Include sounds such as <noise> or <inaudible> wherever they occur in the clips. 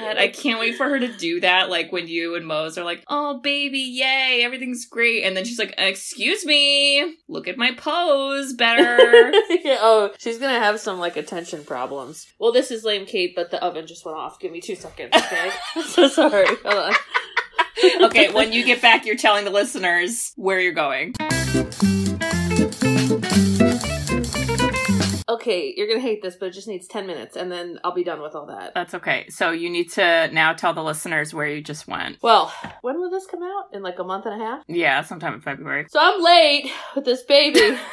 God, I can't wait for her to do that. Like when you and Mose are like, "Oh, baby, yay, everything's great," and then she's like, "Excuse me, look at my pose, better." <laughs> Yeah, oh, she's gonna have some like attention problems. Well, this is lame, Kate, but the oven just went off. Give me two seconds, okay? <laughs> I'm so sorry. Hold on. okay, when you get back, you're telling the listeners where you're going. Okay, you're gonna hate this, but it just needs ten minutes, and then I'll be done with all that. That's okay. So you need to now tell the listeners where you just went. Well, when will this come out? In like a month and a half? Yeah, sometime in February. So I'm late with this baby. <laughs>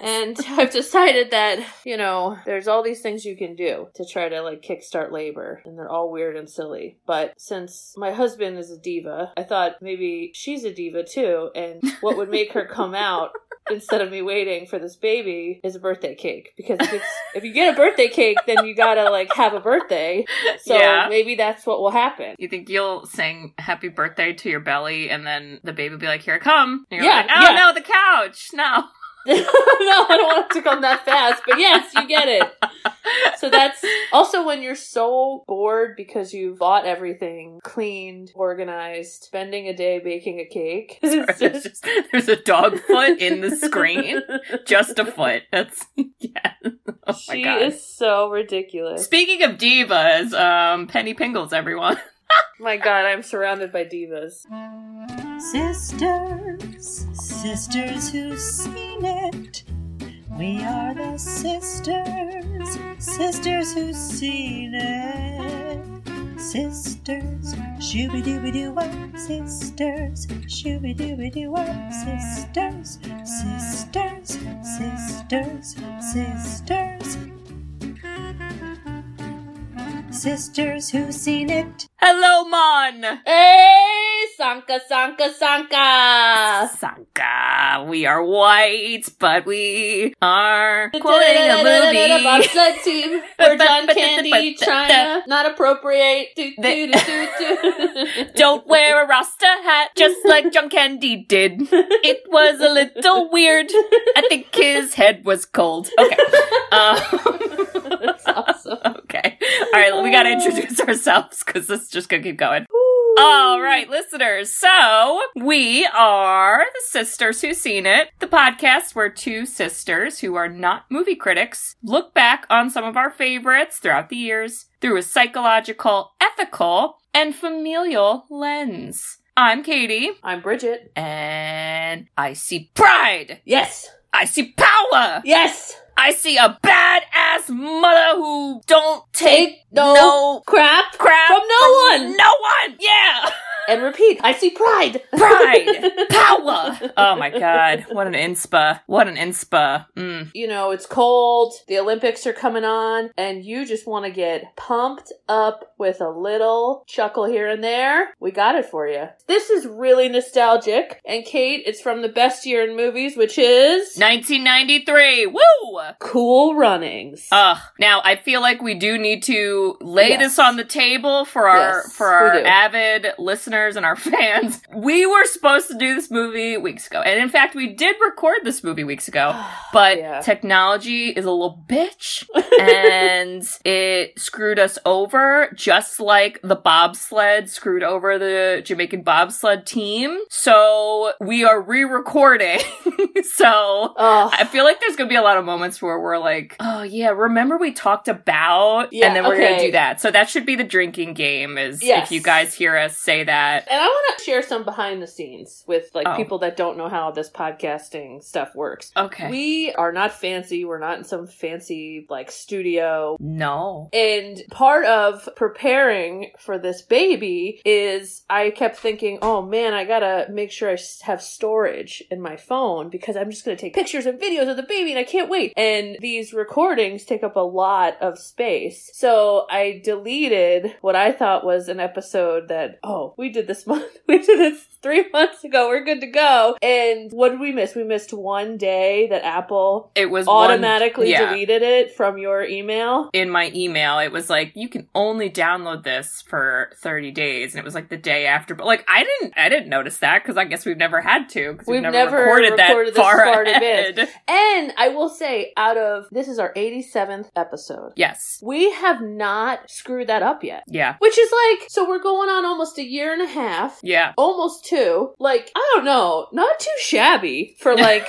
And I've decided that, you know, there's all these things you can do to try to like kickstart labor, and they're all weird and silly. But since my husband is a diva, I thought maybe she's a diva too, and what would make her come out <laughs> instead of me waiting for this baby is a birthday cake. Because if, it's, if you get a birthday cake, then you gotta like have a birthday. So Yeah. maybe that's what will happen. You think you'll sing happy birthday to your belly and then the baby will be like, here I come. And you're Yeah, like, oh yeah. no, the couch. No. <laughs> no, I don't want it to come that fast, but yes, you get it. So that's also when you're so bored because you bought everything cleaned, organized, spending a day baking a cake. <laughs> Sorry, there's, just, <laughs> there's a dog foot in the screen. Just a foot. That's, yeah. Oh my she is so ridiculous. Speaking of divas, um, Penny Pingles, everyone. My god, I'm surrounded by divas. Sisters, sisters who've seen it. We are the sisters, sisters who've seen it. Sisters, shooby dooby doo up, sisters, shooby dooby doo up, sisters, sisters, sisters, sisters. Sisters who've seen it. Hello, Mon! Hey, Sanka, Sanka, Sanka! Sanka, we are white, but we are quoting a movie. Bobsled team for John Candy, China, not appropriate. Do, do, do, do, do. <laughs> Don't wear a Rasta hat, just <laughs> like John Candy did. It was a little weird. I think his head was cold. Okay. <laughs> Um, awesome. <laughs> okay. All right, we gotta introduce <laughs> ourselves because this is just gonna keep going. All right, listeners. So we are the Sisters Who Seen It, the podcast where two sisters who are not movie critics look back on some of our favorites throughout the years through a psychological, ethical, and familial lens. I'm Katie, I'm Bridget. and I see pride. Yes. I see power. Yes. I see a badass mother who don't take, Take no, no crap crap from no one. No one. Yeah. <laughs> And repeat. I see pride. Pride, <laughs> power. Oh my god, what an inspa! What an inspa! Mm. you know, it's cold, the Olympics are coming on, and you just want to get pumped up with a little chuckle here and there. We got it for you. This is really nostalgic. And Kate, it's from the best year in movies, which is 1993. Woo! Cool Runnings. Ugh. Now I feel like we do need to lay Yes. this on the table for our Yes, for our avid listeners and our <laughs> fans. We were supposed to do this movie weeks ago, and in fact, we did record this movie weeks ago. <sighs> Oh, but Yeah. technology is a little bitch, <laughs> and it screwed us over, just like the bobsled screwed over the Jamaican bobsled team. So we are re-recording. <laughs> so Oh, I feel like there's gonna be a lot of moments where we're like, oh yeah, remember we talked about, Yeah, and then we're gonna do that. So that should be the drinking game. Is Yes. if you guys hear us say that. And I want to share some behind the scenes with like Oh. people that don't know how this podcasting stuff works. Okay. We are not fancy. We're not in some fancy like studio. no. And part of preparing for this baby is I kept thinking, oh man, I gotta make sure I have storage in my phone because I'm just gonna take pictures and videos of the baby and I can't wait. And these recordings take up a lot of space. So I deleted what I thought was an episode that, oh, we did this <laughs> month. We did this three months ago. We're good to go. And what did we miss? We missed one day that Apple It was one- automatically yeah. deleted it from your email. in my email, it was like you can only download this for 30 days, and it was like the day after. But like, I didn't, I didn't notice that because I guess we've never had to because we've, We've never, never recorded, recorded that far, far ahead. And I will say, out of this is our 87th episode. Yes, We have not screwed that up yet. yeah, Which is like, so we're going on almost a year and a half. yeah. Almost two. Like, I don't know. Not too shabby for like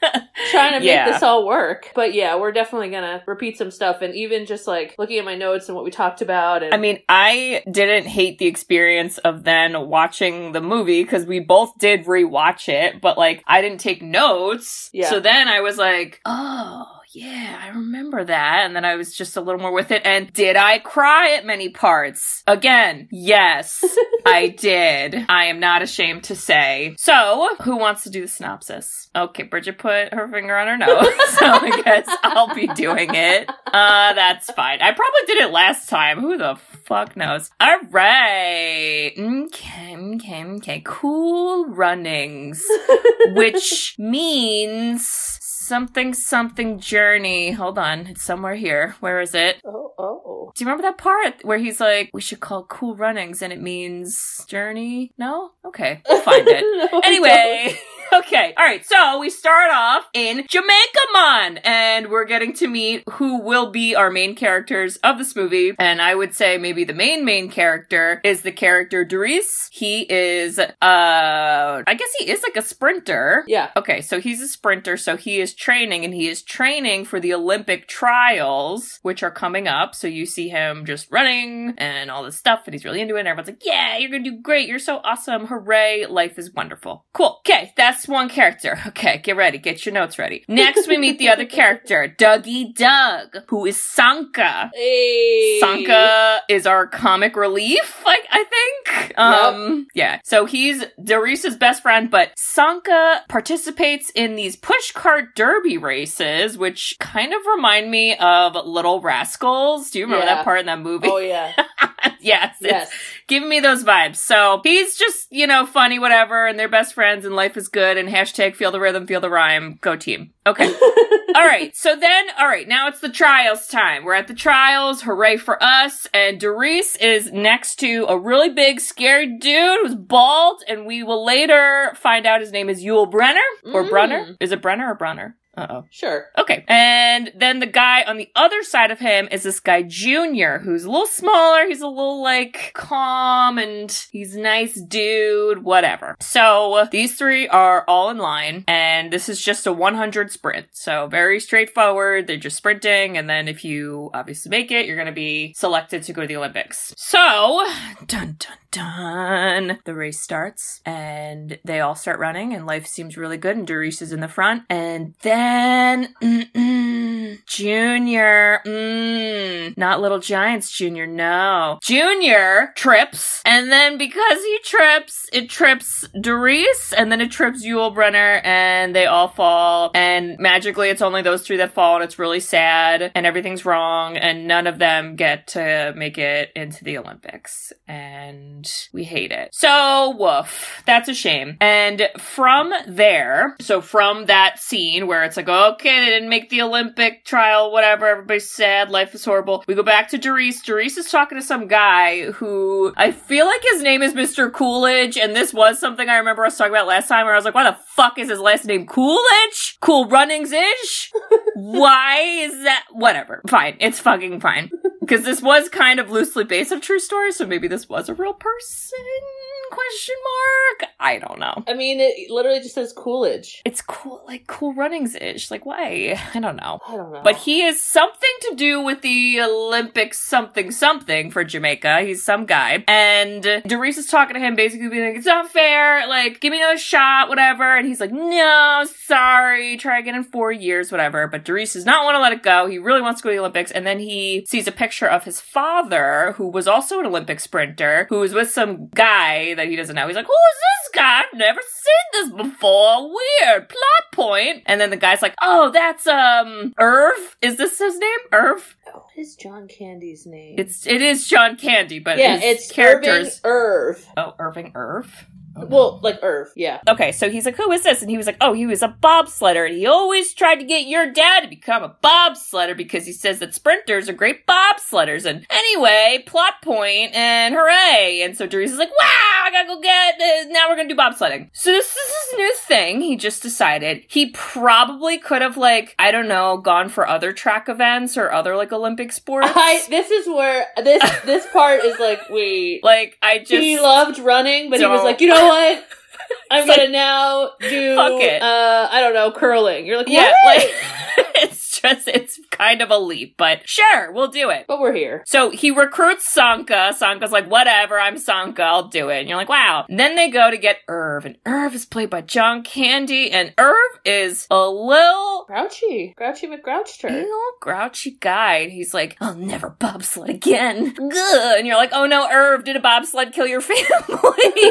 <laughs> trying to make Yeah. this all work. But yeah, we're definitely gonna repeat some stuff and even just like looking at my notes and what we talked about and I mean, I didn't hate the experience of then watching the movie because we both did rewatch it, but like I didn't take notes. Yeah. So then I was like, oh, yeah, I remember that. And then I was just a little more with it. And did I cry at many parts? Again, yes, <laughs> I did. I am not ashamed to say. So, who wants to do the synopsis? Okay, Bridget put her finger on her nose, <laughs> so I guess I'll be doing it. Uh, that's fine. I probably did it last time. Who the fuck knows? All right. Okay, okay, okay. Cool runnings, <laughs> which means something something journey. Hold on, it's somewhere here. Where is it? Oh, oh. Do you remember that part where he's like, "We should call cool runnings," and it means journey? No. Okay, we'll find it. <laughs> No, Anyway, <laughs> okay. All right. So we start off in Jamaica Mon, and we're getting to meet who will be our main characters of this movie. And I would say maybe the main main character is the character Doris. He is, uh, I guess he is like a sprinter. Yeah. Okay, so he's a sprinter, so he is training and he is training for the Olympic trials, which are coming up. So you see him just running and all this stuff, and he's really into it. And everyone's like, Yeah, you're gonna do great. You're so awesome. Hooray. Life is wonderful. Cool. Okay, that's one character. Okay, get ready. Get your notes ready. Next, we meet the other <laughs> character, Dougie Doug, who is Sanka. Hey. Sanka is our comic relief, like I think. Um yeah. So he's Doris's best friend, but Sanka participates in these pushcart derby races, which kind of remind me of Little Rascals. Do you remember Yeah. that part in that movie? Oh yeah. <laughs> yes. It's yes. giving me those vibes. So he's just, you know, funny, whatever, and they're best friends and life is good and hashtag feel the rhythm, feel the rhyme, go team. Okay. <laughs> all right. So then, all right, now it's the trials time. We're at the trials. Hooray for us. And Doris is next to a really big, scary dude who's bald. And we will later find out his name is Yul Brenner or Mm. Brunner. Is it Brenner or Brunner? Uh oh. Sure. Okay. And then the guy on the other side of him is this guy Junior, who's a little smaller. He's a little like calm and he's a nice dude, whatever. So these three are all in line and this is just a 100 sprint. So very straightforward. They're just sprinting. And then if you obviously make it, you're going to be selected to go to the Olympics. So dun dun dun. The race starts and they all start running and life seems really good and Doris is in the front. And then mm-mm, Junior, mm, not Little Giants Junior, no. Junior trips and then because he trips, it trips Doris and then it trips Yul Brenner and they all fall and magically it's only those three that fall and it's really sad and everything's wrong and none of them get to make it into the Olympics and we hate it. So woof, that's a shame. And from there, so from that scene where it's like, okay, they didn't make the Olympic trial, whatever, everybody's sad, life is horrible. We go back to Doris. Doris is talking to some guy who I feel like his name is Mr. Coolidge, and this was something I remember us talking about last time where I was like, why the fuck is his last name Coolidge? Cool Runnings ish? <laughs> Why is that? Whatever. Fine. It's fucking fine. Because this was kind of loosely based on true story, so maybe this was a real person? Question mark? I don't know. I mean, it literally just says Coolidge. It's cool, like cool runnings ish. Like, why? <laughs> I don't know. I don't know. But he is something to do with the Olympics something something for Jamaica. He's some guy. And Doris is talking to him basically being like, it's not fair. Like, give me another shot, whatever. And he's like, no, sorry. Try again in four years, whatever. But Doris does not want to let it go. He really wants to go to the Olympics. And then he sees a picture of his father, who was also an Olympic sprinter, who was with some guy that he doesn't know. He's like, who is this guy? I've never seen this before. Weird. Plot point. And then the guy's like, oh, that's, um, Irv? Is this his name? Irv? what is John Candy's name? It's, it is John Candy, but yeah, it's characters. Irving Irv. Oh, Irving Irv? Well, like Irv, yeah. Okay, so he's like, who is this? And he was like, oh, he was a bobsledder. And he always tried to get your dad to become a bobsledder because he says that sprinters are great bobsledders. And anyway, plot point and hooray. And so Doris is like, wow, I gotta go get, uh, now we're gonna do bobsledding. So this is his new thing. He just decided he probably could have like, I don't know, gone for other track events or other like Olympic sports. I, this is where this this part is like <laughs> wait. like, I just. he loved running, but he was like, you know what? <laughs> I'm It's gonna now do uh I don't know, curling. You're like, yeah, what? like, <laughs> it's just, it's kind of a leap, but sure, we'll do it. but we're here. So he recruits Sanka. Sanka's like, whatever, I'm Sanka, I'll do it. And you're like, wow. And then they go to get Irv, and Irv is played by John Candy, and Irv is a little, Grouchy. Grouchy a little grouchy guy. And he's like, I'll never bobsled again. Good. And you're like, oh no, Irv, did a bobsled kill your <laughs> family?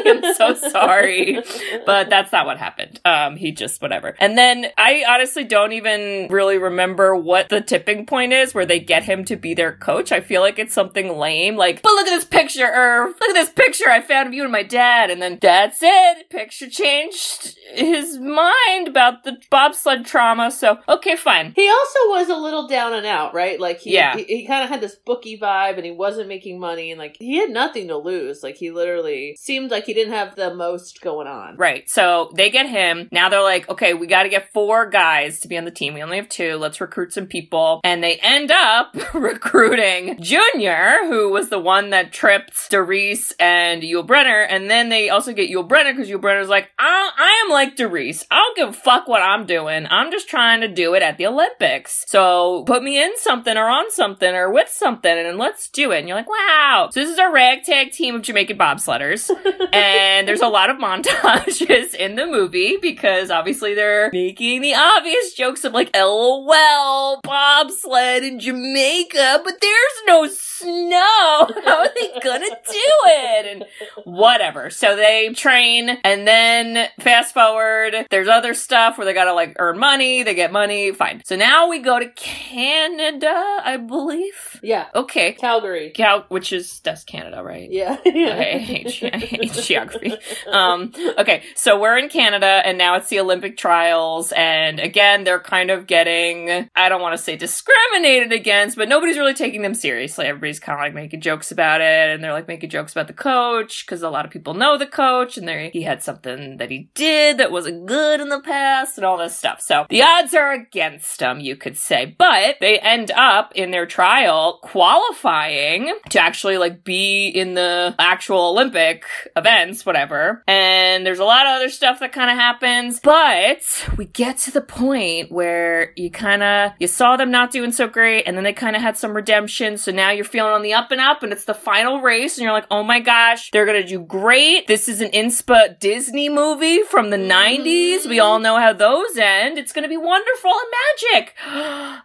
I'm so sorry. but that's not what happened. Um, he just whatever. And then I honestly don't even really remember what the tipping point is where they get him to be their coach. I feel like it's something lame, like, but look at this picture, Irv. Look at this picture I found of you and my dad. And then that's it. Picture changed his mind about the bobsled trauma. So okay, fine. He also was a little down and out, right? Like he Yeah. he, he kind of had this bookie vibe and he wasn't making money and like he had nothing to lose. Like he literally seemed like he didn't have the most going on. Right. So they get him. Now they're like, okay, we got to get four guys to be on the team. We only have two. Let's recruit some people. And they end up <laughs> recruiting Junior, who was the one that tripped Doris and Yul Brenner. And then they also get Yul Brenner because Yul Brenner's like, I, I am like Doris. I don't give a fuck what I'm doing. I'm just trying to do it at the Olympics. So put me in something or on something or with something and let's do it. And you're like, wow. So this is our ragtag team of Jamaican bobsledders <laughs> and there's a lot of montages in the movie because obviously they're making the obvious jokes of like lol bobsled in jamaica but there's no snow <laughs> how are they gonna do it and whatever so they train and then fast forward there's other stuff where they gotta like earn money they get money fine so now we go to canada i believe Yeah. okay Calgary. Cal- which is that's canada right Yeah. Okay, <laughs> I hate, I hate <laughs> geography. Um, okay, so we're in Canada and now it's the Olympic trials. And again, they're kind of getting, I don't want to say discriminated against, but nobody's really taking them seriously. Everybody's kind of like making jokes about it. And they're like making jokes about the coach because a lot of people know the coach and they he had something that he did that wasn't good in the past and all this stuff. So the odds are against them, you could say. But they end up in their trial qualifying to actually like be in the actual Olympic events, whatever. And there's a lot of other stuff that kind of happens, but we get to the point where you kind of you saw them not doing so great and then they kind of had some redemption. So now you're on the up and up and it's the final race and you're like, "Oh my gosh, they're to do great. This is an inspa Disney movie from the mm-hmm. 90s. We all know how those end. It's to be wonderful and magic." <gasps>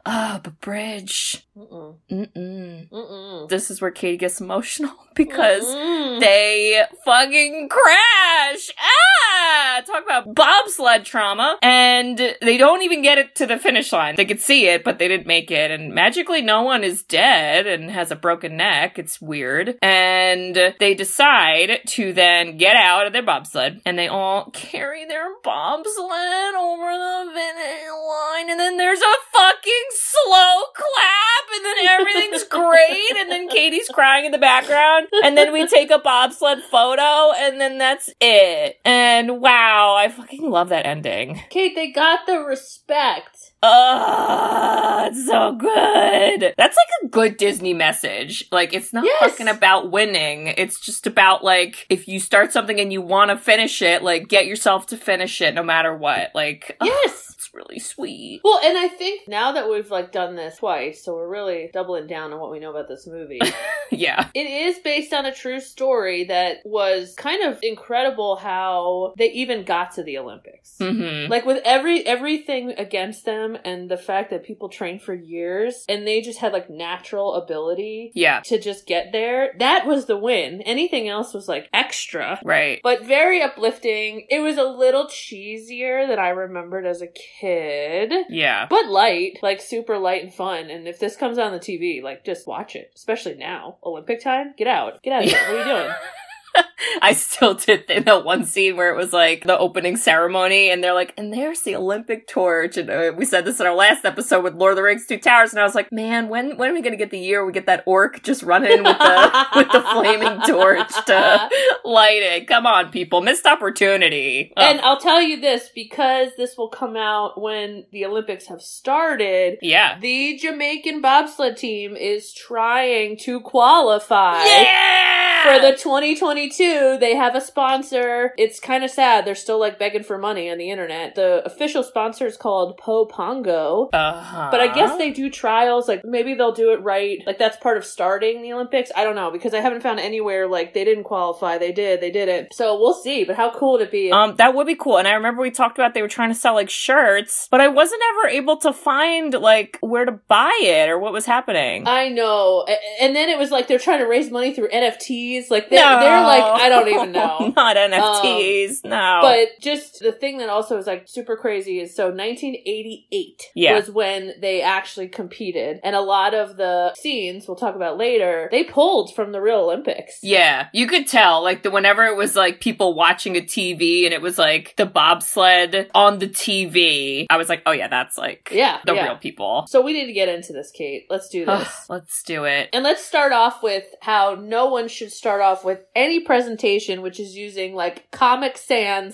oh, but bridge. Mm-mm. Mm-mm. Mm-mm. This is where Katie gets emotional <laughs> because Mm. they fucking crash. Ah! Talk about bobsled trauma. And they don't even get it to the finish line. They could see it, but they didn't make it. And magically, no one is dead and has a broken neck. It's weird. And they decide to then get out of their bobsled and they all carry their bobsled over the finish line. And then there's a fucking slow clap and then everything's <laughs> great. And then Katie's crying in the background. <laughs> And then we take a bobsled photo and then that's it. And wow, I fucking love that ending. Kate, they got the respect. Oh, it's so good. That's like a good Disney message. Like, it's not Yes. fucking about winning. It's just about like, if you start something and you want to finish it, like, get yourself to finish it no matter what. Like, Yes. it's really sweet. Well, and I think now that we've like done this twice, so we're really doubling down on what we know about this movie. <laughs> yeah. It is based on a true story that was kind of incredible how they even got to the Olympics. hmm Like with every everything against them and the fact that people trained for years and they just had like natural ability Yeah. to just get there, that was the win. Anything else was like extra. Right. But very uplifting. It was a little cheesier than I remembered as a kid. Yeah. But light, like super light and fun. And if this comes on the TV, like just watch it. Especially now. Olympic time? Get out. Get out of here. What are you doing? <laughs> <laughs> I still did think that one scene where it was like the opening ceremony, and they're like, and there's the Olympic torch. And uh, we said this in our last episode with Lord of the Rings Two Towers, and I was like, man, when when are we gonna get the year we get that orc just running with the <laughs> with the flaming torch to <laughs> light it? Come on, people, missed opportunity. Ugh. And I'll tell you this because this will come out when the Olympics have started. yeah, The Jamaican bobsled team is trying to qualify. yeah, For the 2022, they have a sponsor. It's kind of sad. They're still like begging for money on the internet. The official sponsor is called Po Pongo. uh-huh. But I guess they do trials. Like maybe they'll do it right. Like that's part of starting the Olympics. I don't know because I haven't found anywhere like they didn't qualify. They did. They did it. So we'll see. But how cool would it be? Um, that would be cool. And I remember we talked about they were trying to sell like shirts, but I wasn't ever able to find like where to buy it or what was happening. I know. And then it was like they're trying to raise money through NFTs. Like they're, no. they're like I don't even <laughs> know. Not um, NFTs. no. But just the thing that also is like super crazy is so 1988 Yeah. was when they actually competed, and a lot of the scenes we'll talk about later they pulled from the real Olympics. yeah, you could tell like the whenever it was like people watching a TV and it was like the bobsled on the TV, I was like, oh yeah, that's like yeah, the yeah. real people. So we need to get into this, Kate. Let's do this. Let's do it. And let's start off with how no one should start off with any presentation which is using like Comic Sans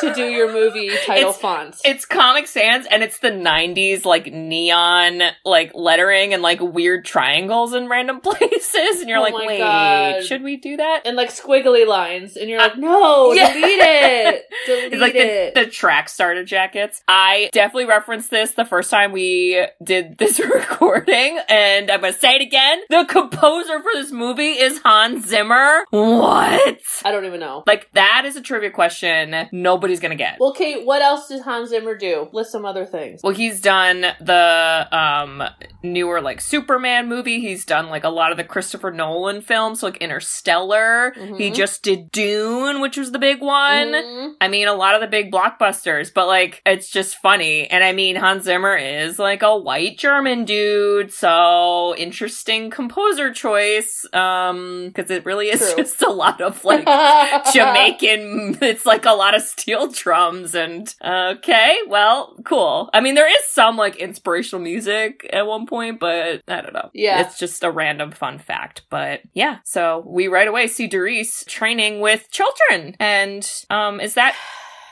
to do your movie <laughs> title It's- fonts. It's Comic Sans and it's the 90s like neon like lettering and like weird triangles in random <laughs> places and you're Oh like, "Wait, God. should we do that?" and like squiggly lines, and you're like, uh, no, Yeah. delete it, <laughs> delete It's like it. the, the track starter jackets. I definitely referenced this the first time we did this recording, and I'm gonna say it again. The composer for this movie is Hans Zimmer. What? I don't even know. Like, that is a trivia question nobody's gonna get. Well, Kate, what else did Hans Zimmer do? List some other things. Well, he's done the um newer like Superman movie. He's done like a lot of the Christopher Nolan films, like Interstellar. He Mhm. just did Dune, which was the big one. Mhm. I mean, a lot of the big blockbusters, but like, it's just funny. And I mean, Hans Zimmer is like a white German dude, so interesting composer choice. Um, cause it really is True. <laughs> just a lot of like <laughs> Jamaican, it's like a lot of steel drums and, okay, well, cool. I mean, there is some like inspirational music at one point, but I don't know. Yeah. It's just a random fun fact, but yeah. So we right away see Doris training with children. And, um, is that,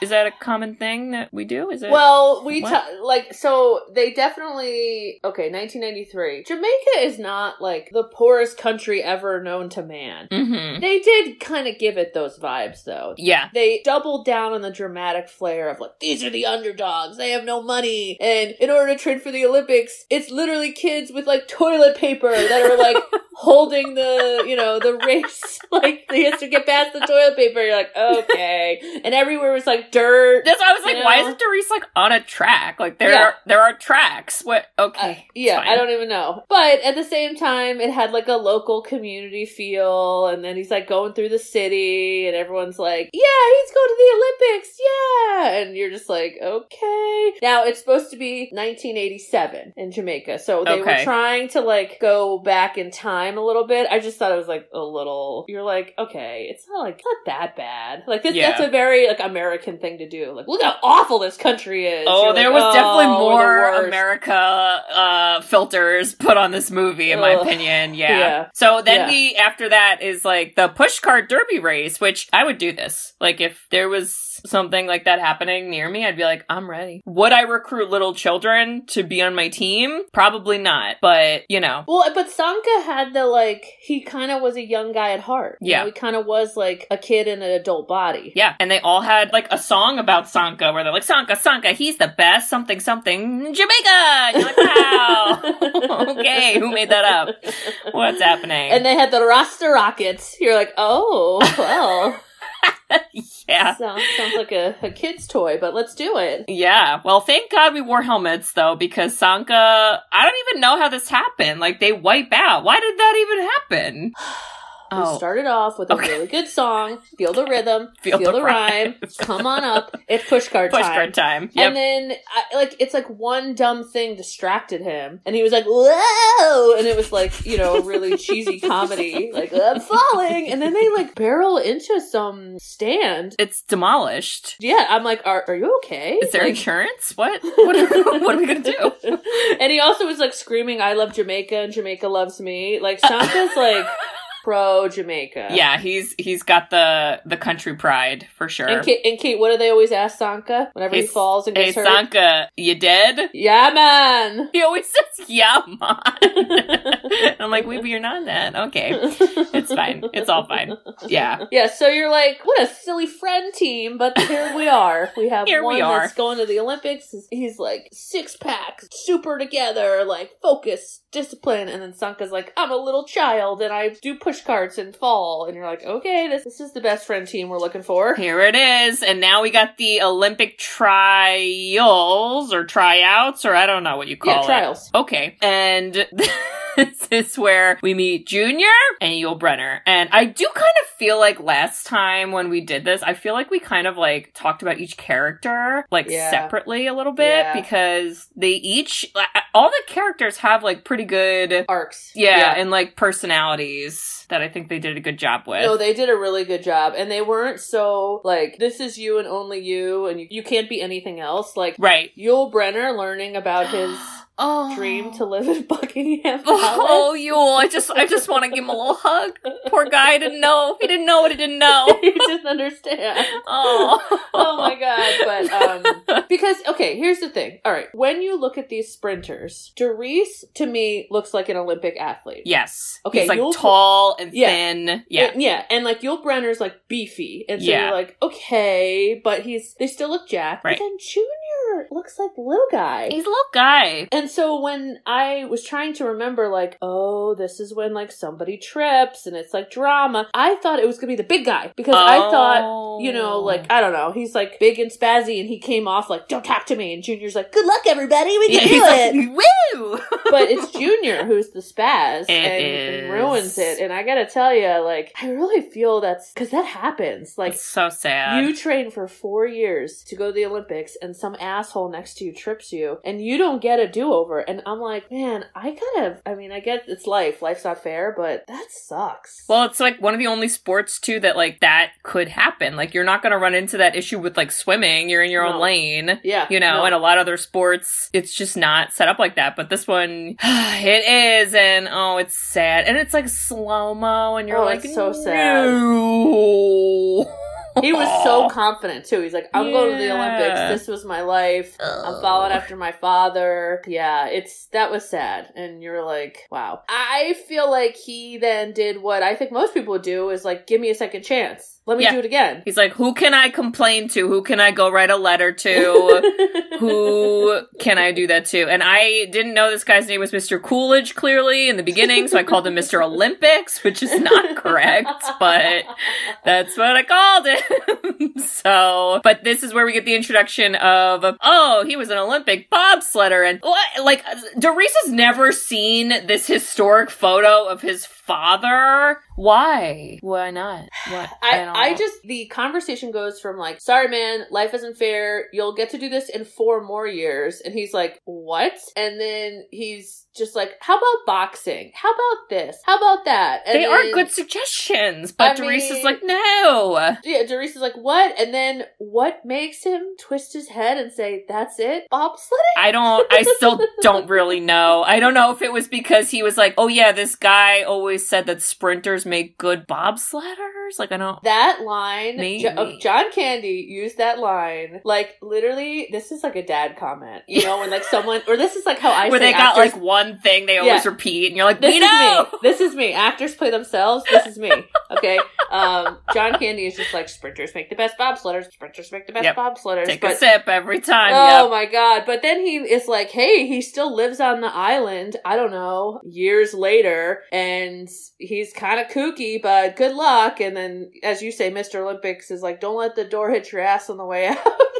is that a common thing that we do? Is it? Well, we ta- like so they definitely okay. 1993. Jamaica is not like the poorest country ever known to man. mm-hmm. They did kind of give it those vibes though. Yeah. They doubled down on the dramatic flair of like these are the underdogs. They have no money, and in order to train for the Olympics, it's literally kids with like toilet paper that are like <laughs> holding the you know the race. <laughs> like they have to get past the toilet paper. You're like okay, and everywhere was like dirt. That's why I was like, You why isn't Doris like on a track? Like there Yeah. are there are tracks. What? Okay. Uh, yeah. I don't even know. But at the same time, it had like a local community feel. And then he's like going through the city, and everyone's like, yeah, he's going to the Olympics. Yeah. And you're just like, okay. Now, it's supposed to be 1987 in Jamaica. So they were trying to like go back in time a little bit. I just thought it was like a little, you're like, okay, it's not like, it's not that bad. Like, this, Yeah. that's a very like American thing to do. Like, look how awful this country is. Oh, You're there like, was definitely "Oh, we're more. America uh, filters put on this movie, in my opinion. Yeah. Yeah. So then Yeah. we, after that, is like the pushcart derby race, which I would do this. Like if there was something like that happening near me, I'd be like, I'm ready. Would I recruit little children to be on my team? Probably not. But you know, Well, but Sanka had the like he kind of was a young guy at heart. You Yeah. know, he kind of was like a kid in an adult body. yeah. And they all had like a song about Sanka where they're like, Sanka, Sanka, he's the best, something, something, Jamaica. And you're like, wow. <laughs> okay, who made that up? What's happening? And they had the Rasta Rockets. You're like, oh, well, <laughs> yeah. sounds, sounds like a, a kid's toy, but let's do it. Yeah. Well, thank God we wore helmets though, because Sanka, I don't even know how this happened. Like they wipe out. Why did that even happen? <sighs> <sighs> <sighs> Oh. started off with a Okay. really good song, feel the rhythm, <laughs> Feel feel, the the rhyme, rhyme. come on up, it's push card Push time. card time. Yep. And then, I, like, it's like one dumb thing distracted him, and he was like, "Whoa!" And it was like, you know, really cheesy <laughs> comedy, like I'm falling, and then they like barrel into some stand. it's demolished. Yeah, I'm like, "Are are you okay?" Is there Like- insurance? What? <laughs> What are, what are we gonna do? and he also was like screaming, "I love Jamaica and Jamaica loves me." Like Sanka's like pro Jamaica. Yeah, he's he's got the the country pride for sure. And Kate, and Kate, what do they always ask Sanka whenever Hey, he falls and hey gets hurt? Sanka, you dead? Yeah, man. <laughs> He always says, "Yeah, man." <laughs> I'm like, "Wait, but you're not that." Okay, it's fine. It's all fine. Yeah, Yeah, so you're like, what a silly friend team, but here we are. We have Here one we are. that's going to the Olympics. He's like six pack, super together, like focus, discipline, and then Sanka's like, I'm a little child and I do push carts and fall. And you're like, okay, this, this is the best friend team we're looking for. here it is, and now we got the Olympic trials or tryouts, or I don't know what you call Yeah, it. trials. Okay, and <laughs> this is where we meet Junior and Yul Brenner. And I do kind of feel like last time when we did this, I feel like we kind of like talked about each character like Yeah. separately a little bit Yeah. because they each, all the characters have like pretty good, Arcs. yeah, and like personalities that I think they did a good job with. No, they did a really good job, and they weren't so like this is you and only you, and you, you can't be anything else. Like right. Yul Brenner learning about his <gasps> <gasps> <gasps> Oh. dream to live in <laughs> Buckingham <laughs> Palace. Oh, Yul! I just, I just want to give him a little hug. Poor guy didn't know. He didn't know what he didn't know. <laughs> he didn't understand. Oh, Oh my god! But um, because okay, here's the thing. All right, when you look at these sprinters, Doris to me looks like an Olympic athlete. Yes. Okay, He's like Yul- tall and Yeah. thin. Yeah. And- yeah, and like Yul Brenner's like beefy, and so Yeah. you're like, okay, but he's they still look jacked. Right. But then Junior looks like little guy. He's a little guy. And so when I was trying to remember, like, oh, this is when like somebody trips and it's like drama, I thought it was gonna be the big guy because I thought, you know, Oh. like I don't know, he's like big and spazzy, and he came off like, "Don't talk to me," and Junior's like, "Good luck, everybody, we Yeah, can he's do like, it." woo! <laughs> but it's Junior who's the spaz It and, and ruins it. And I gotta tell you, like, I really feel that's because that happens. Like, It's so sad. you train for four years to go to the Olympics, and some asshole next to you trips you, and you don't get a do over. And I'm like, man, I kind of, I mean, I get it's life. Life's not fair, but that sucks. well, it's like one of the only sports too that like that could happen. Like you're not going to run into that issue with like swimming. You're in your own lane. yeah, You know, no. and a lot of other sports, it's just not set up like that. But this one, <sighs> it is, and oh, it's sad, and it's like slow mo, and you're Oh, like, so sad. no. <laughs> he was so confident too. He's like, I'm going to the Olympics. This was my life. I'm following after my father. Yeah, it's that was sad. And you're like, wow. I feel like he then did what I think most people would do is like, give me a second chance. Let me Yeah. do it again. He's like, who can I complain to? Who can I go write a letter to? <laughs> who can I do that to? And I didn't know this guy's name was Mr. Coolidge clearly in the beginning, so I called him Mr. Olympics, which is not <laughs> correct, but that's what I called him. <laughs> so, but this is where we get the introduction of, oh, he was an Olympic bobsledder, and what? Like, Doris has never seen this historic photo of his father. Why? Why not? What? <sighs> I, don't I just the conversation goes from like, sorry man, life isn't fair. You'll get to do this in four more years, and he's like, what? And then he's just like, how about boxing? How about this? How about that? And they are then- good suggestions, but I Doris is like, no. Yeah, Doris is like, what? And then what makes him twist his head and say, that's it? Bobsledding? I don't, I still don't really know. I don't know if it was because he was like, oh yeah, this guy always said that sprinters make good bobsledders. Like, I don't. That line. Jo- oh, John Candy used that line. Like, literally, this is like a dad comment. You know, when like someone, or this is like how I Where they got actors- like one thing they always Yeah. repeat, and you're like, This is know. me. This is me. Actors play themselves. This is me. Okay. Um, John Candy is just like sprinters make the best bobsledders. Sprinters make the best Yep. bobsledders. Take but a sip every time. Oh yep. my god. But then he is like, hey, he still lives on the island, I don't know, years later, and he's kind of kooky, but good luck. And then, as you say, Mr. Olympics is like, don't let the door hit your ass on the way <laughs> out.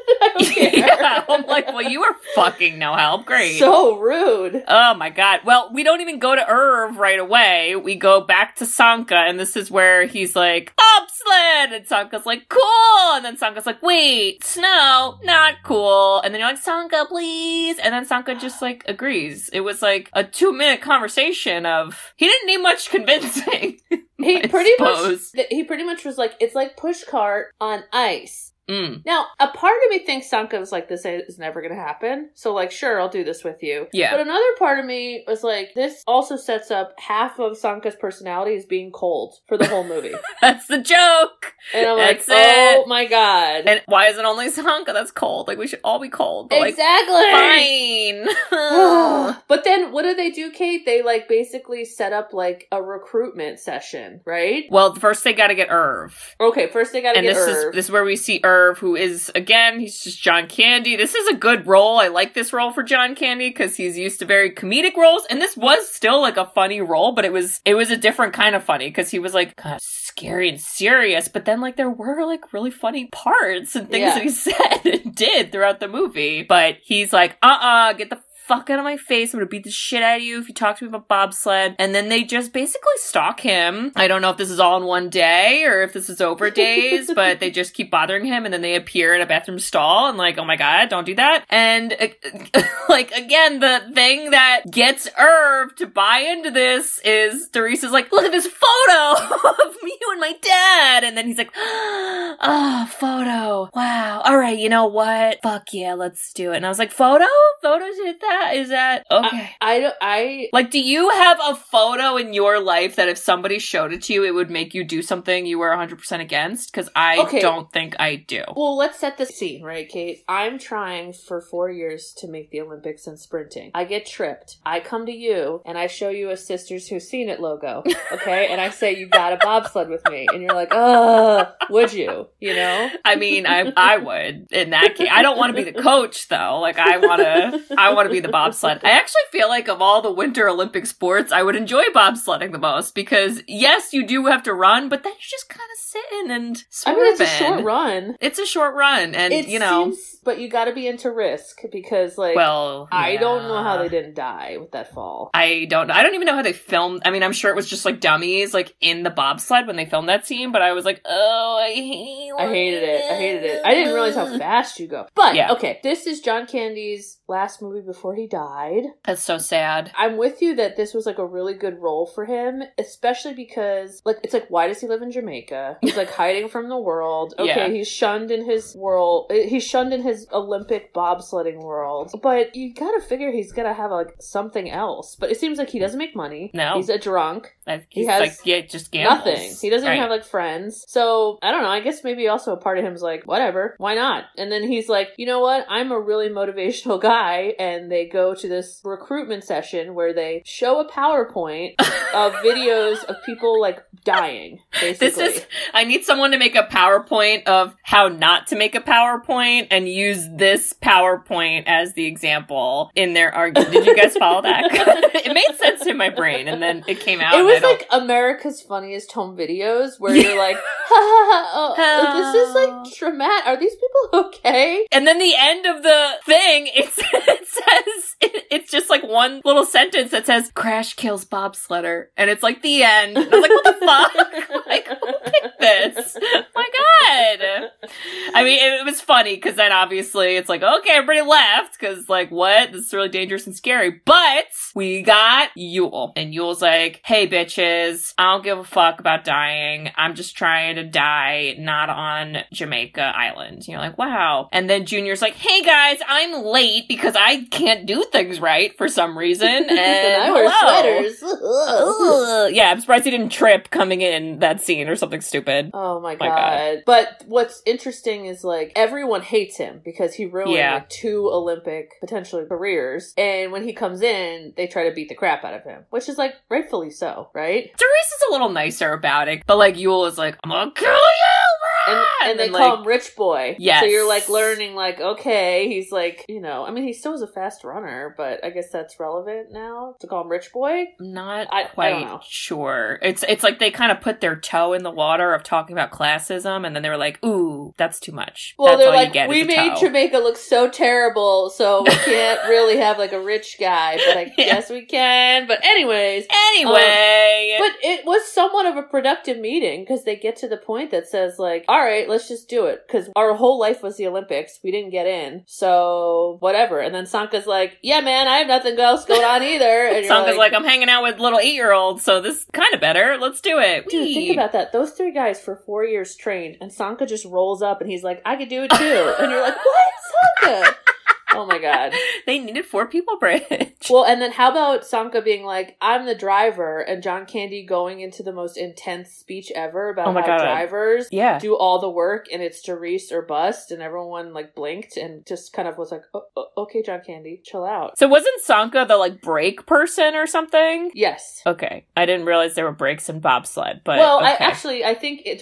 <laughs> I don't <laughs> care. yeah, I'm like, well, you are fucking no help. Great. So rude. Oh my god. Well, we don't even go to Irv right away. We go back to Sanka, and this is where he's like, bobsled! And Sanka's like, cool! And then Sanka's like, wait, snow, not cool. And then you're like, Sanka, please! And then Sanka just like agrees. It was like a two minute conversation of, he didn't need much <laughs> convincing. He I pretty suppose. much he pretty much was like, it's like push cart on ice. Mm, Now, a part of me thinks Sanka was like, this is never going to happen. So, like, sure, I'll do this with you. Yeah. But another part of me was like, this also sets up half of Sanka's personality as being cold for the whole movie. <laughs> that's the joke! And I'm like, That's oh my god. And why is it only Sanka that's cold? Like, we should all be cold. But, like, exactly. fine. <sighs> <laughs> but then what do they do, Kate? They like basically set up like a recruitment session, right? well, first they gotta get Irv. Okay, first they gotta and get this Irv. is this is where we see Irv, who is again, he's just John Candy. This is a good role. I like this role for John Candy because he's used to very comedic roles, and this was still like a funny role, but it was it was a different kind of funny because he was like kind of scary and serious, but then like there were like really funny parts and things Yeah. that he said <laughs> and did throughout the movie. But he's like, uh uh get the fuck out of my face. I'm gonna beat the shit out of you if you talk to me about bobsled. And then they just basically stalk him. I don't know if this is all in one day or if this is over days, <laughs> but they just keep bothering him and then they appear in a bathroom stall and like, oh my god, don't do that. And uh, <laughs> like again, the thing that gets Irv to buy into this is Teresa's like, look at this photo <laughs> of me and my dad. And then he's like, oh, <gasps> photo. Wow. All right, you know what? Fuck yeah, let's do it. And I was like, photo? Photos did that? Is that okay? I don't. I Like, do you have a photo in your life that if somebody showed it to you, it would make you do something you were 100% against? Because I Okay. don't think I do. well, let's set the scene, right, Kate? I'm trying for four years to make the Olympics in sprinting. I get tripped. I come to you and I show you a Sisters Who've Seen It logo, okay? and I say you got a bobsled with me, and you're like, "Uh, would you?" You know? I mean, I I would in that case. I don't want to be the coach though. Like I want to I want to be the bobsled. I actually feel like of all the winter Olympic sports, I would enjoy bobsledding the most because yes, you do have to run, but then you're just kind of sitting and I mean, it's a short run. It's a short run, and it you know, seems, but you got to be into risk because, like, well, I don't know how they didn't die with that fall. I don't. I don't even know how they filmed. I mean, I'm sure it was just like dummies, like in the bobsled when they filmed that scene. But I was like, oh, I hate. I hated it. I hated it. I didn't realize how fast you go. But Yeah. okay, this is John Candy's last movie before he died. That's so sad. I'm with you that this was like a really good role for him, especially because like it's like why does he live in Jamaica? He's like <laughs> hiding from the world. Okay, Yeah. he's shunned in his world. Eh, he's shunned in his Olympic bobsledding world. But you gotta figure he's gonna have like something else. But it seems like he doesn't make money. No. he's a drunk. Like, He has like, yeah, just gambles. Nothing. He doesn't Right. even have like friends. So I don't know. I guess maybe also a part of him is like, whatever, why not? And then he's like, you know what? I'm a really motivational <laughs> guy. And they go to this recruitment session where they show a PowerPoint of <laughs> videos of people like dying. Basically, This is. I need someone to make a PowerPoint of how not to make a PowerPoint and use this PowerPoint as the example in their argument. Did you guys follow that? <laughs> <laughs> it made sense in my brain, and then it came out. It was like America's funniest home videos where you're like, ha ha ha, oh, oh this is like dramatic. Are these people okay? And then the end of the thing, it's, it says, <laughs> it, it's just like one little sentence that says, Crash kills bobsledder. And it's like the end. And I was like, what the <laughs> fuck? like, who picked this? My god. I mean, it, it was funny because then obviously it's like, okay, everybody left because like, what? This is really dangerous and scary. But we got Yul. And Yul's like, hey bitches, I don't give a fuck about dying. I'm just trying to die not on Jamaica Island. And you're like, wow. And then Junior's like, hey guys, I'm late because I can't do things right for some reason. And, <laughs> And I wear hello. sweaters. <laughs> Yeah, I'm surprised he didn't trip coming in that scene or something stupid. Oh my My god. God. But what's interesting is like everyone hates him because he ruined Yeah. like two Olympic potentially careers. And when he comes in, they try to beat the crap out of him, which is like rightfully so, right? Teresa's a little nicer about it, but like Yul is like, I'm gonna kill you, and, and they then, call like- him Rich Boy. Yes. So you're like learning, like, okay, he's like, you know, I mean, he still was a fast runner, but I guess that's relevant now to call him Rich Boy. Not I- I quite know. sure. It's it's like they kind of put their toe in the water of talking about classism, and then they were like, "Ooh, that's too much." Well, that's they're all like, you get we made toe." Jamaica look so terrible, so we <laughs> can't really have like a rich guy, but I <laughs> Yeah. guess we can. But anyways, Anyway, um, But it was somewhat of a productive meeting because they get to the point that says like, all right, let's just do it because our whole life was the Olympics. We didn't get in, so whatever. And then Sanka's like, yeah, man, I have nothing else going on either. <laughs> And Sanka's like, "I'm hanging out with little eight year olds, so this is kind of better. Let's do it." Dude, Whee!" think about that. Those three guys for four years trained, and Sanka just rolls up and he's like, I could do it too. and you're like, what? Sanka? <laughs> oh my god. <laughs> they needed four people bridge. Well, and then how about Sanka being like, I'm the driver, and John Candy going into the most intense speech ever about Oh how God. drivers yeah. do all the work and it's Doris or bust, and everyone like blinked and just kind of was like, oh, oh, okay, John Candy, chill out. So wasn't Sanka the like brake person or something? Yes. Okay, I didn't realize there were brakes in bobsled, but well, I actually I think it,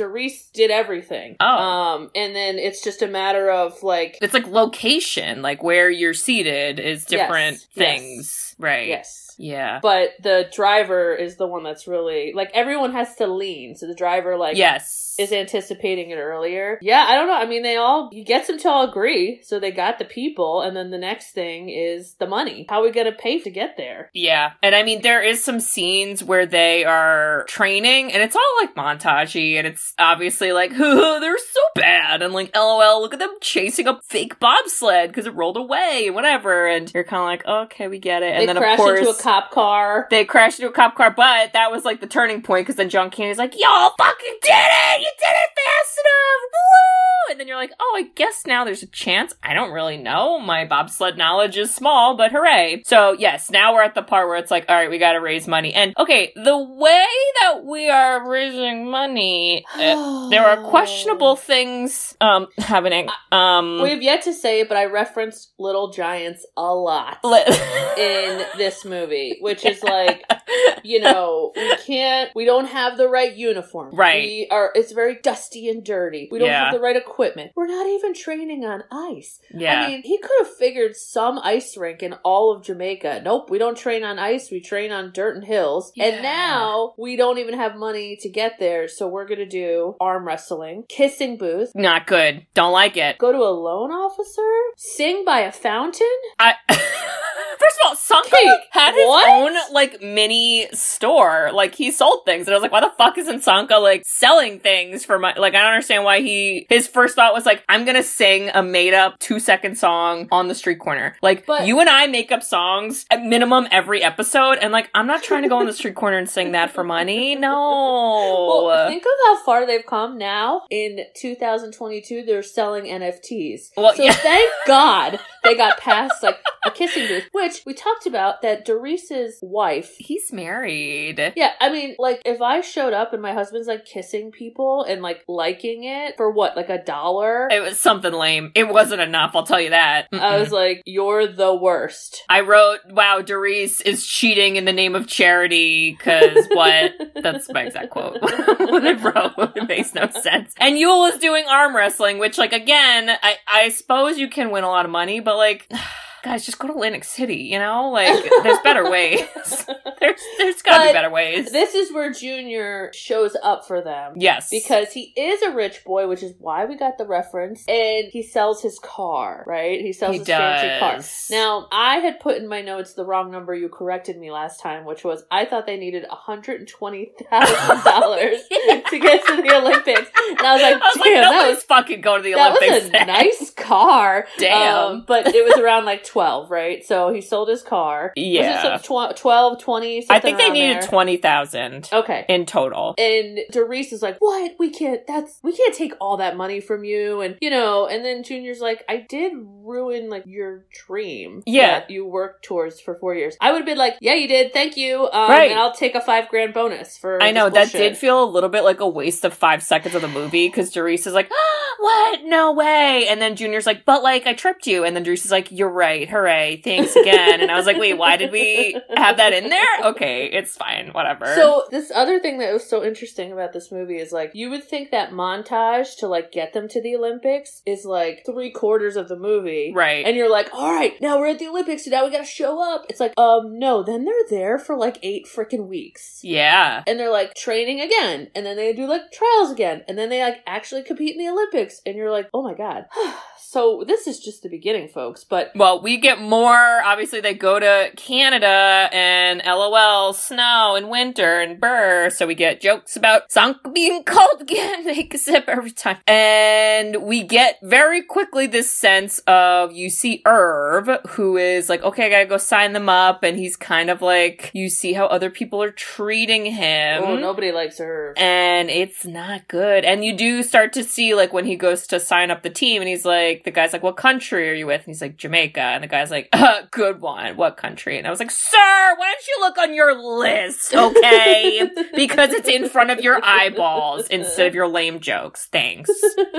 did everything. Oh. Um, and then it's just a matter of like, it's like location, like where you're seated is different Yes, things, right? yes. Yeah. But the driver is the one that's really like everyone has to lean, so the driver like yes. is anticipating it earlier. Yeah, I don't know. I mean, they all he gets them to all agree, so they got the people, and then the next thing is the money. How are we gonna pay to get there? Yeah. And I mean, there is some scenes where they are training and it's all like montagey and it's obviously like, <laughs> they're so bad. And like, lol, look at them chasing a fake bobsled because it rolled away and whatever. And you're kind of like, okay, we get it. And they then crash of course, into a cop car. they crashed into a cop car, but that was like the turning point because then John Candy's like, y'all fucking did it! You did it fast enough! Woo! And then you're like, oh, I guess now there's a chance. I don't really know. My bobsled knowledge is small, but hooray. So yes, now we're at the part where it's like, all right, we gotta raise money. And okay, the way that we are raising money, uh, there are questionable <sighs> things, um, happening. Um, We have yet to say it, but I referenced Little Giants a lot in this movie, <laughs> which is like, you know, we can't, we don't have the right uniform. Right. We are, it's very dusty and dirty. We don't Yeah. have the right equipment. We're not even training on ice. yeah. I mean, he could have figured some ice rink in all of Jamaica. Nope, we don't train on ice, we train on dirt and hills. Yeah. And now we don't even have money to get there, so we're gonna do arm wrestling, kissing booth, Not good. Don't like it. go to a loan officer, sing by a fountain. I <laughs> First of all, Sanka like, had his what? own like mini store. Like he sold things, and I was like, "Why the fuck isn't Sanka like selling things for my?" Like I don't understand why he. His first thought was like, "I'm gonna sing a made up two second song on the street corner." Like But- you and I make up songs at minimum every episode, and like I'm not trying to go on the street corner and sing that for money. <laughs> No. Well, think of how far they've come now. In 2022, they're selling NFTs. Well, so yeah. thank God they got past like a kissing booth, which we talked about that Doris's wife He's married. Yeah, I mean, like if I showed up and my husband's like kissing people and like liking it for what, like a dollar? It was something lame. It wasn't enough. I'll tell you that. I Mm-mm. was like, you're the worst. I wrote, wow, Doris is cheating in the name of charity, because what? <laughs> That's my exact quote. <laughs> what I wrote. It makes no sense. And Yul is doing arm wrestling, which, like, again, I, I suppose you can win a lot of money, but, like, <sighs> guys, just go to Atlantic City, you know? Like, there's better <laughs> ways. <laughs> there's, there's gotta But be better ways. This is where Junior shows up for them. yes. Because he is a rich boy, which is why we got the reference, and he sells his car, right? He sells He his fancy car. Now, I had put in my notes the wrong number. You corrected me last time, which was I thought they needed $120,000 <laughs> to get to the Olympics. And I was like, I was like, damn, that was fucking going to the that Olympics. was a nice car. Damn. Um, but it was around like 12, right? So he sold his car. Yeah. Was tw- 12, 20, I think they needed there? 20,000 Okay. in total. And Doris is like, "What? We can't. That's we can't take all that money from you." And you know, and then Junior's like, "I did ruin like your dream, Yeah. that you worked towards for four years." I would have been like, "Yeah, you did. Thank you. Um, Right. And I'll take a five grand bonus for." I know that bullshit." did feel a little bit like a waste of five seconds of the movie because Doris is like, <gasps> "What? No way!" And then Junior's like, "But like, I tripped you." And then Doris is like, "You're right. Great, hooray, thanks again. and I was like, wait, why did we have that in there? Okay, it's fine, whatever. So this other thing that was so interesting about this movie is like you would think that montage to like get them to the Olympics is like three quarters of the movie. right. And you're like, all right, now we're at the Olympics, so now we gotta show up. It's like, um, no, then they're there for like eight freaking weeks. yeah. And they're like training again, and then they do like trials again, and then they like actually compete in the Olympics, and you're like, oh my god. <sighs> <sighs> <sighs> so this is just the beginning, folks. But Well, we get more. Obviously, they go to Canada and LOL, snow and winter and burr. So we get jokes about Sanka being cold again. <laughs> A sip every time. And we get very quickly this sense of you see Irv, who is like, okay, I gotta go sign them up. And he's kind of like, you see how other people are treating him. oh, nobody likes her. and it's not good. And you do start to see like when he goes to sign up the team and he's like, the guy's like, what country are you with? And he's like, Jamaica. And the guy's like, uh, good one. What country? And I was like, sir, why don't you look on your list, okay? <laughs> because it's in front of your eyeballs instead of your lame jokes. Thanks.